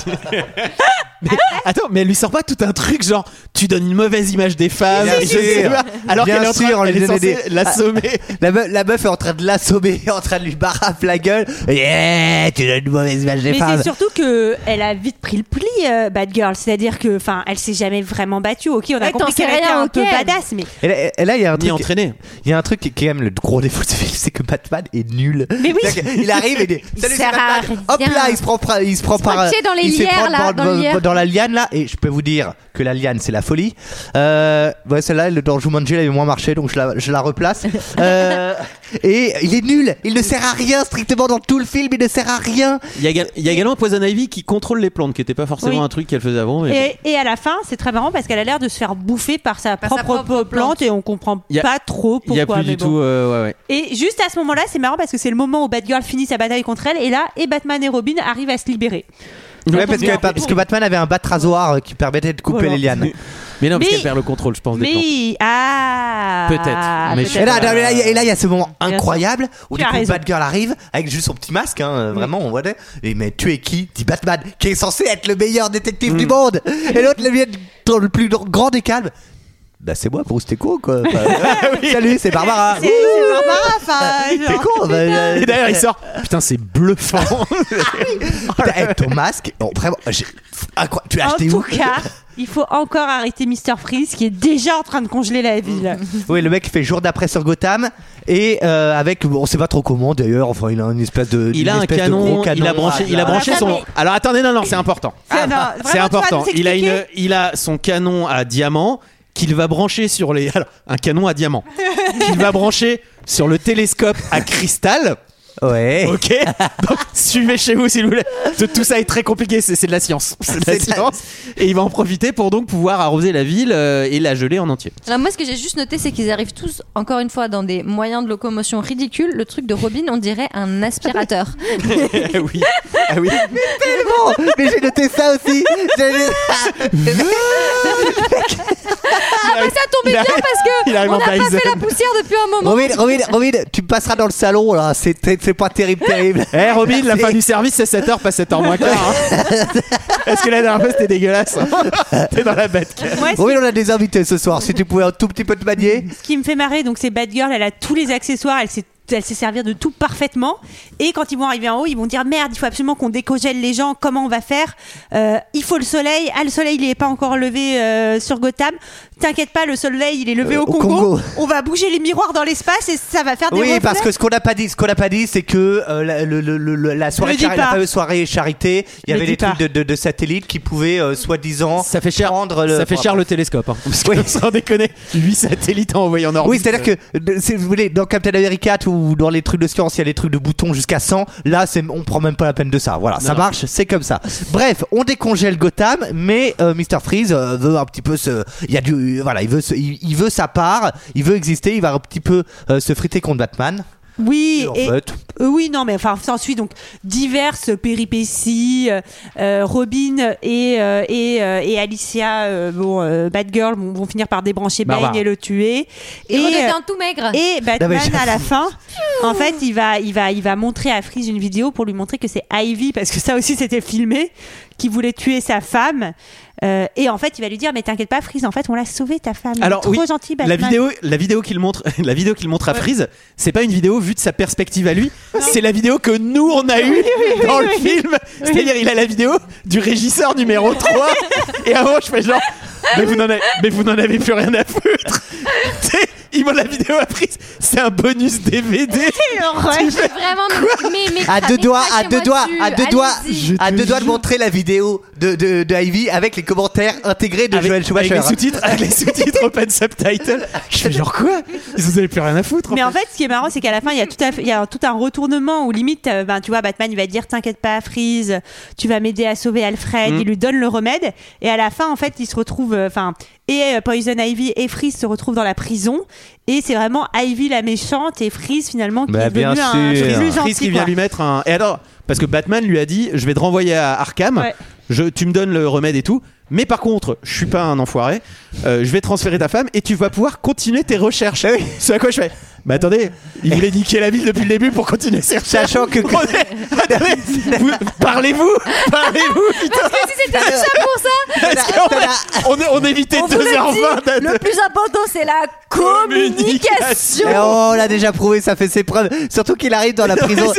<laughs> Attends, mais elle lui sort pas tout un truc genre tu donnes une mauvaise image des femmes, Bien je sais sûr. pas, alors Bien qu'elle est en train, sûr, on elle lui est donnait censée des- l'assommer. La, meuf, la meuf est en train de l'assommer, en train de lui barraffer la gueule. Yeah, tu donnes une mauvaise image des Mais femmes. c'est surtout que elle a vite pris le pli, euh, Batgirl. C'est-à-dire que, enfin, elle s'est jamais vraiment battue. Ok, on a Ouais, compris t'en sais qu'elle était rien, un ok. peu badass, mais Et là, et là, il y a un Ni truc. entraîné. Il y a un truc qui est quand même le gros défaut de ce film, c'est que Batman est nul. Mais oui. C'est-à-dire qu'il arrive et il dit Il Salut, c'est sert à Batman. Hop rien. là, il se prend, par- il se prend par. pied dans les il se fait lières, prendre là, par- dans le lierre. dans la liane là, et je peux vous dire que la liane c'est la folie. Euh, ouais, celle-là, le dans Jumanji, elle avait moins marché, donc je la, je la replace. Euh, <laughs> et il est nul. Il ne sert à rien strictement dans tout le film. Il ne sert à rien. Il y, a, égal- il y a également Poison Ivy qui contrôle les plantes, qui était pas forcément Oui. un truc qu'elle faisait avant. mais Et, et à la fin, c'est très marrant parce qu'elle a l'air de se faire bouffer par sa, Par sa propre, plante, plante. et on comprend a- pas trop Il y pourquoi. a plus du bon. tout. euh, ouais, ouais. Et juste à ce moment-là, c'est marrant parce que c'est le moment où Batgirl finit sa bataille contre elle et là, et Batman et Robin arrivent à se libérer. Ouais, parce que, parce que Batman avait un bat rasoir euh, qui permettait de couper Voilà. les lianes. Mais non, parce Mais- qu'elle perd le contrôle, je pense. des plantes. Mais ah Peut-être, mais je sais Et là, peut-être. et là, et là, il y a ce moment Bien sûr. incroyable où Tu du as coup raison. Batgirl arrive avec juste son petit masque, hein, euh, vraiment, on voit. des- Et mais tu es qui? Dit Batman, qui est censé être le meilleur détective Mm. du monde. Et l'autre le vient dans le plus grand des calmes. Bah c'est moi, Bruce, t'es con quoi. Enfin, <laughs> Salut, c'est Barbara. C'est c'est Barbara, enfin, <laughs> T'es genre. con. bah, euh, Et d'ailleurs, il sort. <laughs> Putain, c'est bluffant. Putain, eh, ton masque, oh, vraiment, j'ai- incroyable. tu l'as En acheté tout où cas, il faut encore arrêter Mr. Freeze qui est déjà en train de congeler la ville. Oui, le mec fait jour d'après sur Gotham et euh, avec, bon, on sait pas trop comment d'ailleurs. Enfin, il a une espèce de. Il une a un espèce de canon, gros canon il a branché, il a branché Ah, son. mais- Alors attendez, non, non, c'est important. Ah, non, C'est vraiment, tu vas important. nous Il a une, il a son canon à diamant qu'il va brancher sur les. <laughs> Alors, un canon à diamant qu'il va brancher sur le télescope à cristal. Ouais. Ok. Donc suivez chez vous s'il vous plaît. Tout- ça est très compliqué. C'est de la science. C'est de la science. Et il va en profiter pour donc pouvoir arroser la ville euh, et la geler en entier. Alors moi, ce que j'ai juste noté, c'est qu'ils arrivent tous, encore une fois, dans des moyens de locomotion ridicules. Le truc de Robin, on dirait un aspirateur. <laughs> oui. Ah oui. Bon, mais j'ai noté ça aussi. Ah bah ça tombait il bien parce que on n'a pas fait la poussière depuis un moment. Robin, Robin, Robin, tu passeras dans le salon là. C'est c'est pas terrible, terrible. Eh Robin, la fin du service c'est 7h, pas 7h moins quart. hein. <laughs> Est-ce que la dernière fois c'était dégueulasse hein <laughs> T'es dans la bête. Moi, ce Robin, on a des invités ce soir. Si tu pouvais un tout petit peu te manier. Ce qui me fait marrer, donc c'est Batgirl, elle a tous les accessoires, elle sait, elle sait servir de tout parfaitement. Et quand ils vont arriver en haut, ils vont dire merde, il faut absolument qu'on décogèle les gens. Comment on va faire? Euh, Il faut le soleil. Ah, le soleil, il n'est pas encore levé euh, sur Gotham. t'inquiète pas, le soleil il est levé Euh, au, au Congo. Congo. On va bouger les miroirs dans l'espace et ça va faire des Oui, reflets. parce que ce qu'on n'a pas dit, ce qu'on n'a pas dit, c'est que euh, la, le- le- le- la soirée, chari- la fameuse soirée charité, il y avait des trucs de, de- de satellites qui pouvaient euh, soi-disant Ça fait cher. prendre le. Ça fait cher le télescope. hein, parce que <laughs> sans déconner, 8 satellites envoyés en orbite. Oui, c'est-à-dire que si vous voulez, dans Captain America ou dans les trucs de science, il y a des trucs de boutons jusqu'à 100. Là, c'est, on prend même pas la peine de ça. Voilà, ça marche, c'est comme ça. Bref, on décongèle Gotham, mais euh, Mr Freeze euh, veut un petit peu se, il y a du, voilà, il veut, se- il, il veut sa part, il veut exister, il va un petit peu euh, se friter contre Batman. Oui, en et, euh, oui, non, mais enfin, s'ensuit donc diverses péripéties. euh, euh, Robin et, euh, et, euh, et Alicia, euh, bon, euh, Batgirl, vont, vont finir par débrancher. Bane et le tuer. Il et, redevient euh, tout maigre. et Batman à la fin, en fait, il va, il va, il va montrer à Freeze une vidéo pour lui montrer que c'est Ivy, parce que ça aussi c'était filmé, qui voulait tuer sa femme. Euh, et en fait, il va lui dire, mais t'inquiète pas, Freeze, en fait, on l'a sauvé ta femme. Alors trop oui, gentil, la Batman. vidéo, la vidéo qu'il montre, <laughs> la vidéo qu'il montre à Freeze, c'est pas une vidéo vue de sa perspective à lui, c'est la vidéo que nous on a eue dans le film. C'est-à-dire il a la vidéo du régisseur numéro 3 et avant je fais genre mais vous n'en avez, mais vous n'en avez plus rien à foutre. <laughs> Tu sais, il montre la vidéo à Freeze, c'est un bonus DVD. <laughs> Vraiment, mais, mais, mais À deux doigts, à deux doigts, à deux doigts, à deux doigts de montrer la vidéo de, de, de Ivy avec les commentaires intégrés de Joël avec Schumacher. les sous-titres, avec les sous-titres open subtitle. Je fais genre quoi? Ils vous avez plus rien à foutre. Mais en fait, ce qui est marrant, c'est qu'à la fin, il y a tout, à fait- il y a tout un retournement où limite, euh, ben, tu vois, Batman, il va dire T'inquiète pas, Freeze, tu vas m'aider à sauver Alfred. Mm. Il lui donne le remède. Et à la fin, en fait, il se retrouve. euh, Enfin, et euh, Poison Ivy et Freeze se retrouvent dans la prison. Et c'est vraiment Ivy la méchante et Freeze finalement qui Bah, est bien devenu un sûr. plus Freeze qui vient quoi. lui mettre un. Et alors, parce que Batman lui a dit Je vais te renvoyer à Arkham, Ouais. je, tu me donnes le remède et tout. Mais par contre, je suis pas un enfoiré, euh, je vais transférer ta femme et tu vas pouvoir continuer tes recherches. C'est à quoi je fais Mais attendez, il voulait niquer la ville depuis le début pour continuer ses recherches. Sachant que- On est- Attendez, vous- parlez-vous Parlez-vous putain Si c'était tout ça pour ça, Parce on, est- on évitait on vous le 2h20 dit, le plus important c'est la communication. Et on l'a déjà prouvé, ça fait ses preuves. Surtout qu'il arrive dans la prison. Non,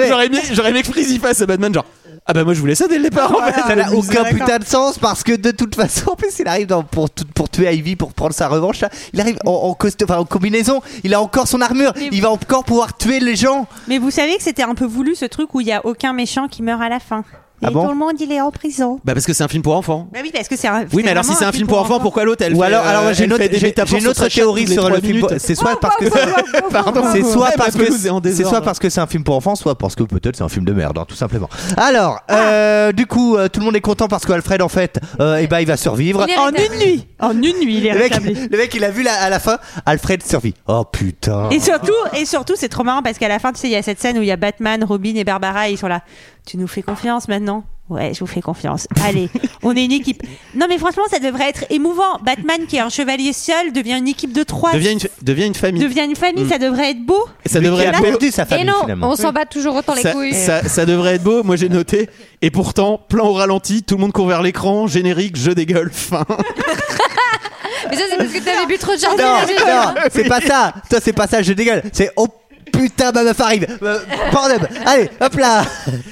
mais J'aurais aimé, j'aurais aimé que Freeze y fasse à Batman, genre Ah bah moi je voulais ça dès le départ en fait. Ça n'a aucun putain de sens parce que de toute façon, en plus, il arrive dans- pour, tout- pour tuer Ivy, pour prendre sa revanche. là. Il arrive en, en, costa- enfin, en combinaison. Il a encore son armure. Il va encore pouvoir tuer les gens. Mais vous savez que c'était un peu voulu ce truc où il y a aucun méchant qui meurt à la fin. Et Ah bon tout le monde il est en prison. Bah parce que c'est un film pour enfants. Bah oui, parce que c'est un. Oui, mais alors si c'est un film pour enfants, pourquoi l'autre elle Ou fait, alors, alors euh, j'ai une autre, j'ai- une autre théorie sur le film. C'est soit parce que c'est Pardon. c'est soit parce que c'est soit parce que c'est un film pour enfants, soit parce que peut-être c'est un film de merde, hein, tout simplement. Alors, euh, du coup, euh, tout le monde est content parce qu'Alfred en fait, euh, eh ben, il va survivre. En une nuit. En une nuit, il est Le mec, rétabli. le mec, il a vu à la fin, Alfred survit. Oh putain. Et surtout, et surtout, c'est trop marrant parce qu'à la fin, tu sais, il y a cette scène où il y a Batman, Robin et Barbara, et ils sont là. Tu nous fais confiance maintenant? Ouais, je vous fais confiance. Allez, on est une équipe. Non, mais franchement, ça devrait être émouvant. Batman, qui est un chevalier seul, devient une équipe de trois. Devient une, devient une famille. devient une famille, Mm. ça devrait être beau. Et ça Lui devrait être beau. perdu sa Et famille non, finalement. on s'en bat toujours autant les Ça, couilles. ça- ça devrait être beau, moi j'ai noté. Et pourtant, plan au ralenti, tout le monde court vers l'écran, générique, jeu des gueules, fin. <laughs> Mais ça, c'est parce que t'avais bu trop de jardin. Non, non, c'est pas ça. Toi, c'est pas ça, je dégueule. C'est oh putain, ma meuf arrive. Euh, Pornhub. Allez, hop là.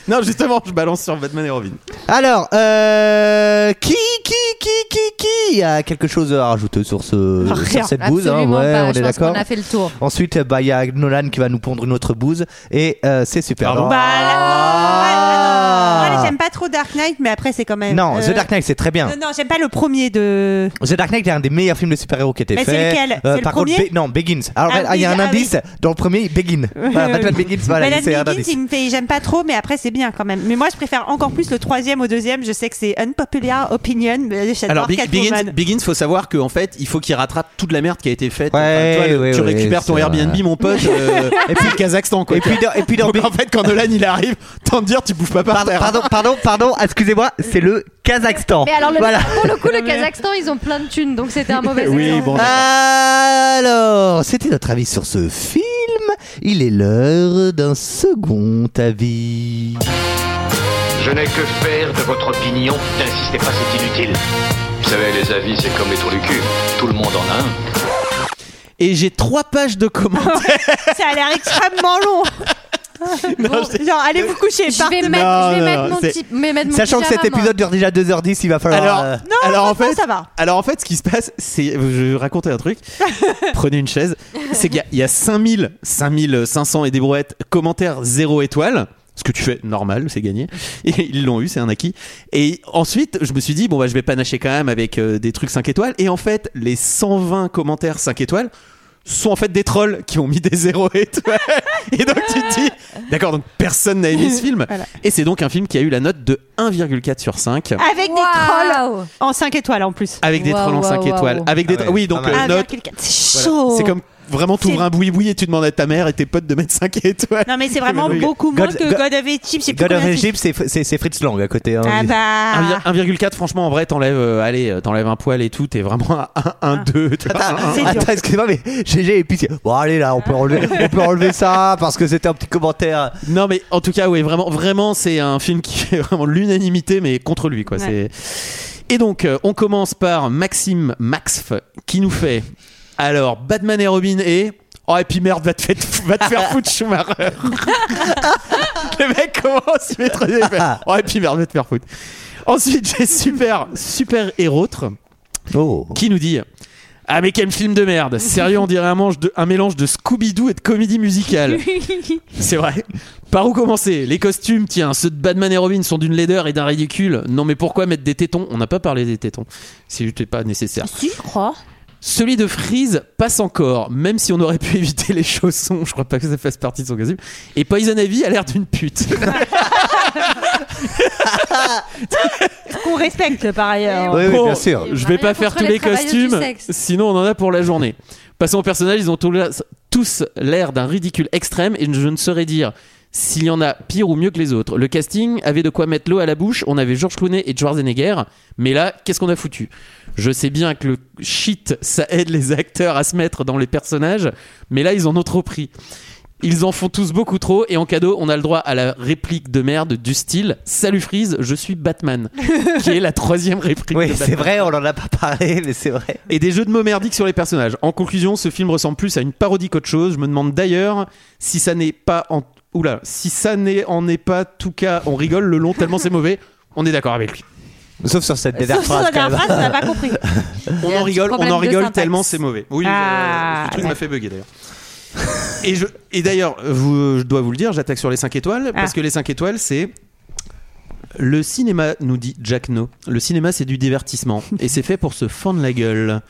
non, justement, je balance sur Batman et Robin. Alors, euh, qui, qui, qui, qui, qui a quelque chose à rajouter sur ce, Rien. sur cette bouse hein, Absolument Ouais, pas. on Je est pense d'accord. qu'on a fait le tour. Ensuite, bah, il y a Nolan qui va nous pondre une autre bouse et euh, c'est super. Pardon Bah, là- ouais, Ah. Ah. Ouais, j'aime pas trop Dark Knight, mais après, c'est quand même. Non, euh, The Dark Knight, c'est très bien. Non, non, j'aime pas le premier de. The Dark Knight est un des meilleurs films de super-héros qui a été Mais c'est fait. lequel C'est le par premier contre, Be- non, Begins. Alors, Ah il y a oui, un ah indice dans le premier, Begin. Voilà, <laughs> Batman Begins, voilà, Batman c'est un Begins, indice. il me fait, j'aime pas trop, mais après c'est bien quand même. Mais moi je préfère encore plus le troisième au deuxième. Je sais que c'est unpopular opinion, mais Alors, Begins. Begins, faut savoir qu'en fait, il faut qu'il rattrape toute la merde qui a été faite. Ouais, le- ouais, tu ouais, récupères ton c'est Airbnb, vrai. mon pote, euh, <laughs> et puis <laughs> le Kazakhstan, quoi. Et puis dans- et puis dans Donc, Big- en fait, quand Nolan il arrive, tant de dire, tu bouffes pas par Pardon, pardon, pardon, pardon, excusez-moi, c'est le Kazakhstan. Mais alors, le- voilà. pour le coup, le <laughs> Kazakhstan, ils ont plein de thunes, donc c'était un mauvais Oui, exemple. bon. Alors, c'était notre avis sur ce film. Il est l'heure d'un second avis. Je n'ai que faire de votre opinion. N'insistez pas, c'est inutile. Vous savez, les avis, c'est comme les trous du cul. Tout le monde en a un. Et j'ai trois pages de commentaires. <laughs> Ça a l'air extrêmement long. <laughs> <laughs> Genre, allez vous coucher. Je vais mettre, Non, je vais non, mettre mon c'est- petit- mais mettre mon Sachant que pyjama, cet moi. épisode dure déjà 2h10, il va falloir. Alors, euh, alors en fait, ça va. alors en fait, ce qui se passe, c'est, je vais raconter un truc. <laughs> Prenez une chaise. C'est qu'il y a, il y a 5000, 5500 et des brouettes commentaires 0 étoile. Ce que tu fais normal, c'est gagné. Et ils l'ont eu, c'est un acquis. Et ensuite, je me suis dit, bon, bah, je vais panacher quand même avec euh, des trucs 5 étoiles. Et en fait, les 120 commentaires 5 étoiles sont en fait des trolls qui ont mis des 0 étoiles. Et donc tu te dis, d'accord, donc personne n'a aimé ce film. Voilà. Et c'est donc un film qui a eu la note de 1,4 sur 5. Avec des trolls en 5 étoiles en plus. Avec des Waouh, trolls en 5 waouh, étoiles. Avec des Ah ouais, oui, donc pas mal. euh, note. 1,4, C'est voilà. chaud. C'est comme vraiment t'ouvres un boui-boui et tu demandes à ta mère et tes potes de mettre 5 étoiles. Non mais c'est vraiment <laughs> Oui. beaucoup moins God- que God- God of Egypt. God of. Egypt, c'est- Fritz Lang à côté. hein. Ah bah. 1,4 franchement en vrai t'enlèves euh, allez euh, t'enlèves un poil et tout t'es vraiment à 1 2 Attends, excuse-moi, mais GG et puis bon allez là, on peut enlever, on peut enlever ça parce que c'était un petit commentaire. Non mais en tout cas oui vraiment vraiment c'est un film qui fait vraiment l'unanimité mais contre lui quoi Ouais. c'est et donc euh, on commence par Maxime Maxf qui nous fait alors Batman et Robin et oh et puis merde va te, faire- va te faire foutre Schumacher <laughs> le mec commence il met fait, <laughs> oh et puis merde va te faire foutre ensuite j'ai super super héros Oh. qui nous dit ah mais quel film de merde Sérieux on dirait un, manche de, un mélange de Scooby-Doo et de comédie musicale <laughs> C'est vrai Par où commencer? Les costumes, tiens, ceux de Batman et Robin sont d'une laideur et d'un ridicule. Non mais pourquoi mettre des tétons? On n'a pas parlé des tétons. C'est pas nécessaire. Si, je crois. Celui de Freeze passe encore, même si on aurait pu <laughs> éviter les chaussons. Je crois pas que ça fasse partie de son costume. Et Poison Ivy a l'air d'une pute. <laughs> Qu'on respecte par ailleurs. Oui, oui, Bon, bien sûr. Je vais pas faire tous les les costumes, sinon on en a pour la journée. Passons aux personnages, ils ont tous l'air d'un ridicule extrême et je ne saurais dire s'il y en a pire ou mieux que les autres. Le casting avait de quoi mettre l'eau à la bouche, on avait George Clooney et Schwarzenegger, mais là, qu'est-ce qu'on a foutu? Je sais bien que le shit, ça aide les acteurs à se mettre dans les personnages, mais là, ils en ont trop pris. Ils en font tous beaucoup trop et en cadeau, on a le droit à la réplique de merde du style Salut Freeze, je suis Batman, <laughs> qui est la troisième réplique. Oui, c'est vrai, on en a pas parlé, mais c'est vrai. Et des jeux de mots merdiques sur les personnages. En conclusion, ce film ressemble plus à une parodie qu'autre chose. Je me demande d'ailleurs si ça n'est pas en oula, si ça n'est en est pas tout cas, on rigole le long tellement c'est mauvais. On est d'accord avec lui. Sauf sur cette dernière Sauf sur phrase. la quand dernière phrase, on n'a pas compris. <laughs> On en rigole, on en rigole tellement c'est mauvais. Oui, Ah, euh, ce truc ouais. m'a fait bugger d'ailleurs. Et, je, et d'ailleurs, je dois vous le dire, j'attaque sur les 5 étoiles parce Ah. que les 5 étoiles, c'est le cinéma, nous dit Jack No. Le cinéma, c'est du divertissement et c'est fait pour se fendre la gueule.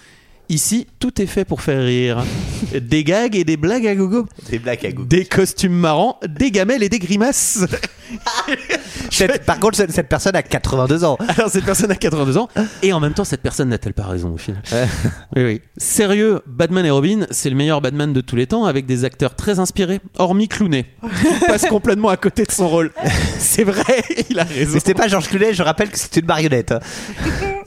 Ici, tout est fait pour faire rire. Des gags et des blagues à gogo. Des blagues à goût. Des costumes marrants, des gamelles et des grimaces. <laughs> Cette- Par contre, cette, cette personne a 82 ans. Alors cette personne a 82 ans et en même temps cette personne n'a-t-elle pas raison au final Oui oui. Sérieux, Batman et Robin, c'est le meilleur Batman de tous les temps avec des acteurs très inspirés, hormis Clooney, qui passe complètement à côté de son rôle. C'est vrai, il a raison. Mais c'était pas Georges Clooney, je rappelle que c'est une marionnette.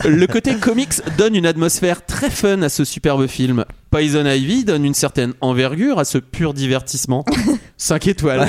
Le côté comics donne une atmosphère très fun à ce superbe film. Poison Ivy donne une certaine envergure à ce pur divertissement. <laughs> 5 étoiles.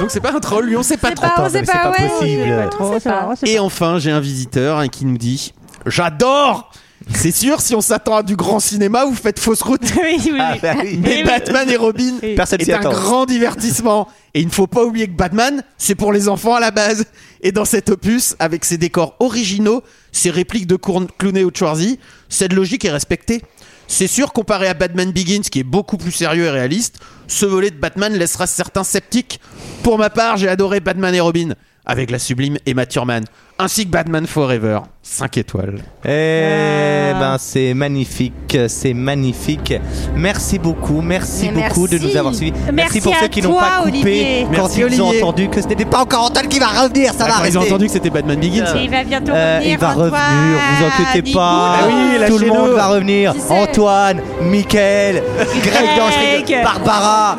Donc c'est pas un troll, lui on sait pas trop. pas, c'est pas, pas ouais, possible. pas. Et enfin, j'ai un visiteur hein, qui nous dit J'adore C'est sûr, si on s'attend à du grand cinéma, vous faites fausse route. <laughs> oui, oui, Ah, bah oui. Mais. Batman et Robin Personne est un attend. grand divertissement. Et il ne faut pas oublier que Batman, c'est pour les enfants à la base. Et dans cet opus, avec ses décors originaux, ses répliques de Clooney ou de Schwarzy, cette logique est respectée. C'est sûr, comparé à Batman Begins, qui est beaucoup plus sérieux et réaliste, ce volet de Batman laissera certains sceptiques. Pour ma part, j'ai adoré Batman et Robin, avec la sublime Emma Thurman, ainsi que Batman Forever. 5 étoiles. Eh Ah. ben, c'est magnifique, c'est magnifique. Merci beaucoup, merci Mais beaucoup de merci. nous avoir suivis. Merci pour à ceux qui n'ont pas coupé Olivier. quand Merci, ils ont entendu que ce n'était pas encore Antoine qui va revenir, ça Ah, va quand ils ont entendu que c'était Batman Begins. Il va bientôt Euh, revenir. il va Antoine. revenir, vous inquiétez pas. Ah oui, Tout le monde va revenir. Antoine, Mickaël, Greg Greg. Barbara,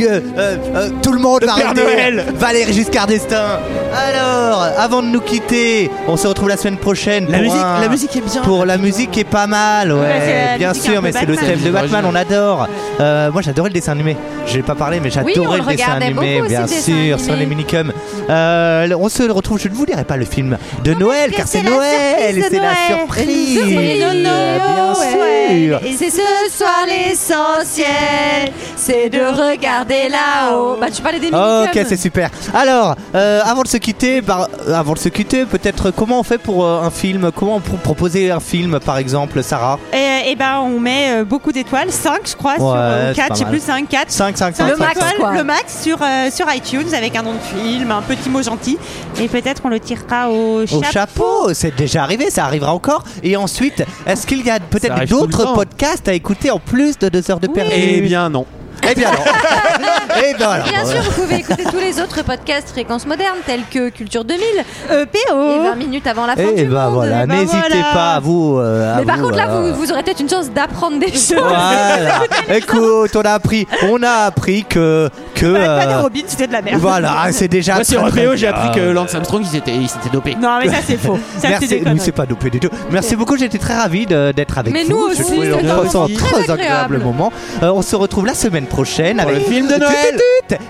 euh, euh, tout le monde va Père. Noël. Valérie Giscard d'Estaing. Alors, avant de nous quitter, on se retrouve la semaine prochaine. La pour musique, un- la musique est bien. Pour la musique qui est pas mal, ouais, Ouais, c'est la bien musique un sûr, peu mais c'est le Batman. thème de Batman, on adore. Euh, moi j'adorais le dessin animé, j'ai pas parlé, mais Oui, j'adorais le le dessin animé, bien dessin sûr, animé. sur les minicums. Euh, on se retrouve, je ne vous dirai pas le film de Noël, car c'est Noël, de c'est la surprise. Bien sûr. Et c'est ce soir l'essentiel, c'est de regarder là-haut. Bah, tu parlais des Ok, minicums. c'est super. Alors, euh, avant de se quitter, euh, avant de se quitter, peut-être comment on fait pour euh, un film? Comment on peut proposer un film, par exemple, Sarah? Et, et ben on met euh, beaucoup d'étoiles, 5 je crois, sur Ouais, euh, c'est 4, pas je sais plus, 5, 4. 5, 5, 5, Le 5, max, 5. quoi. le max sur, euh, sur iTunes avec un nom de film, un petit mot gentil. Et peut-être on le tirera au, Au chapeau, c'est déjà arrivé, ça arrivera encore. Et ensuite, est-ce qu'il y a peut-être d'autres podcasts à écouter en plus de 2 heures de perdu? Eh bien non. Eh bien non. <laughs> Eh bien alors. Bien sûr, vous pouvez écouter tous les autres podcasts Fréquence Moderne tels que Culture 2000 EPO et 20 minutes avant la fin Eh du ben monde. voilà, Eh ben n'hésitez voilà. pas à vous. euh, à Mais par vous, contre, là, euh, vous, vous aurez peut-être une chance d'apprendre des choses. Voilà. <laughs> Écoute, on a appris, on a appris que que. Batman et euh, Robin, c'était de la merde. voilà, c'est déjà. Moi sur très, très EPO, j'ai appris que Lance Armstrong il s'était il s'était dopé. Non, mais ça c'est faux. Ça c'est Merci, des nous conneries. c'est pas dopé du tout. Merci beaucoup, j'étais très ravi de- d'être avec Mais vous. nous Je aussi, trouvais c'était le un passant très très agréable agréable. moment. Euh, on se retrouve la semaine prochaine Pour avec le film de Noël.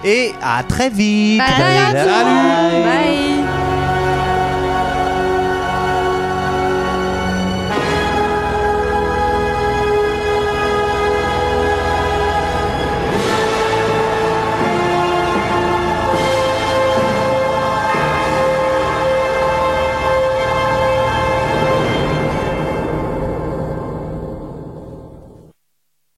Et à très vite. Bye. Bye. Bye.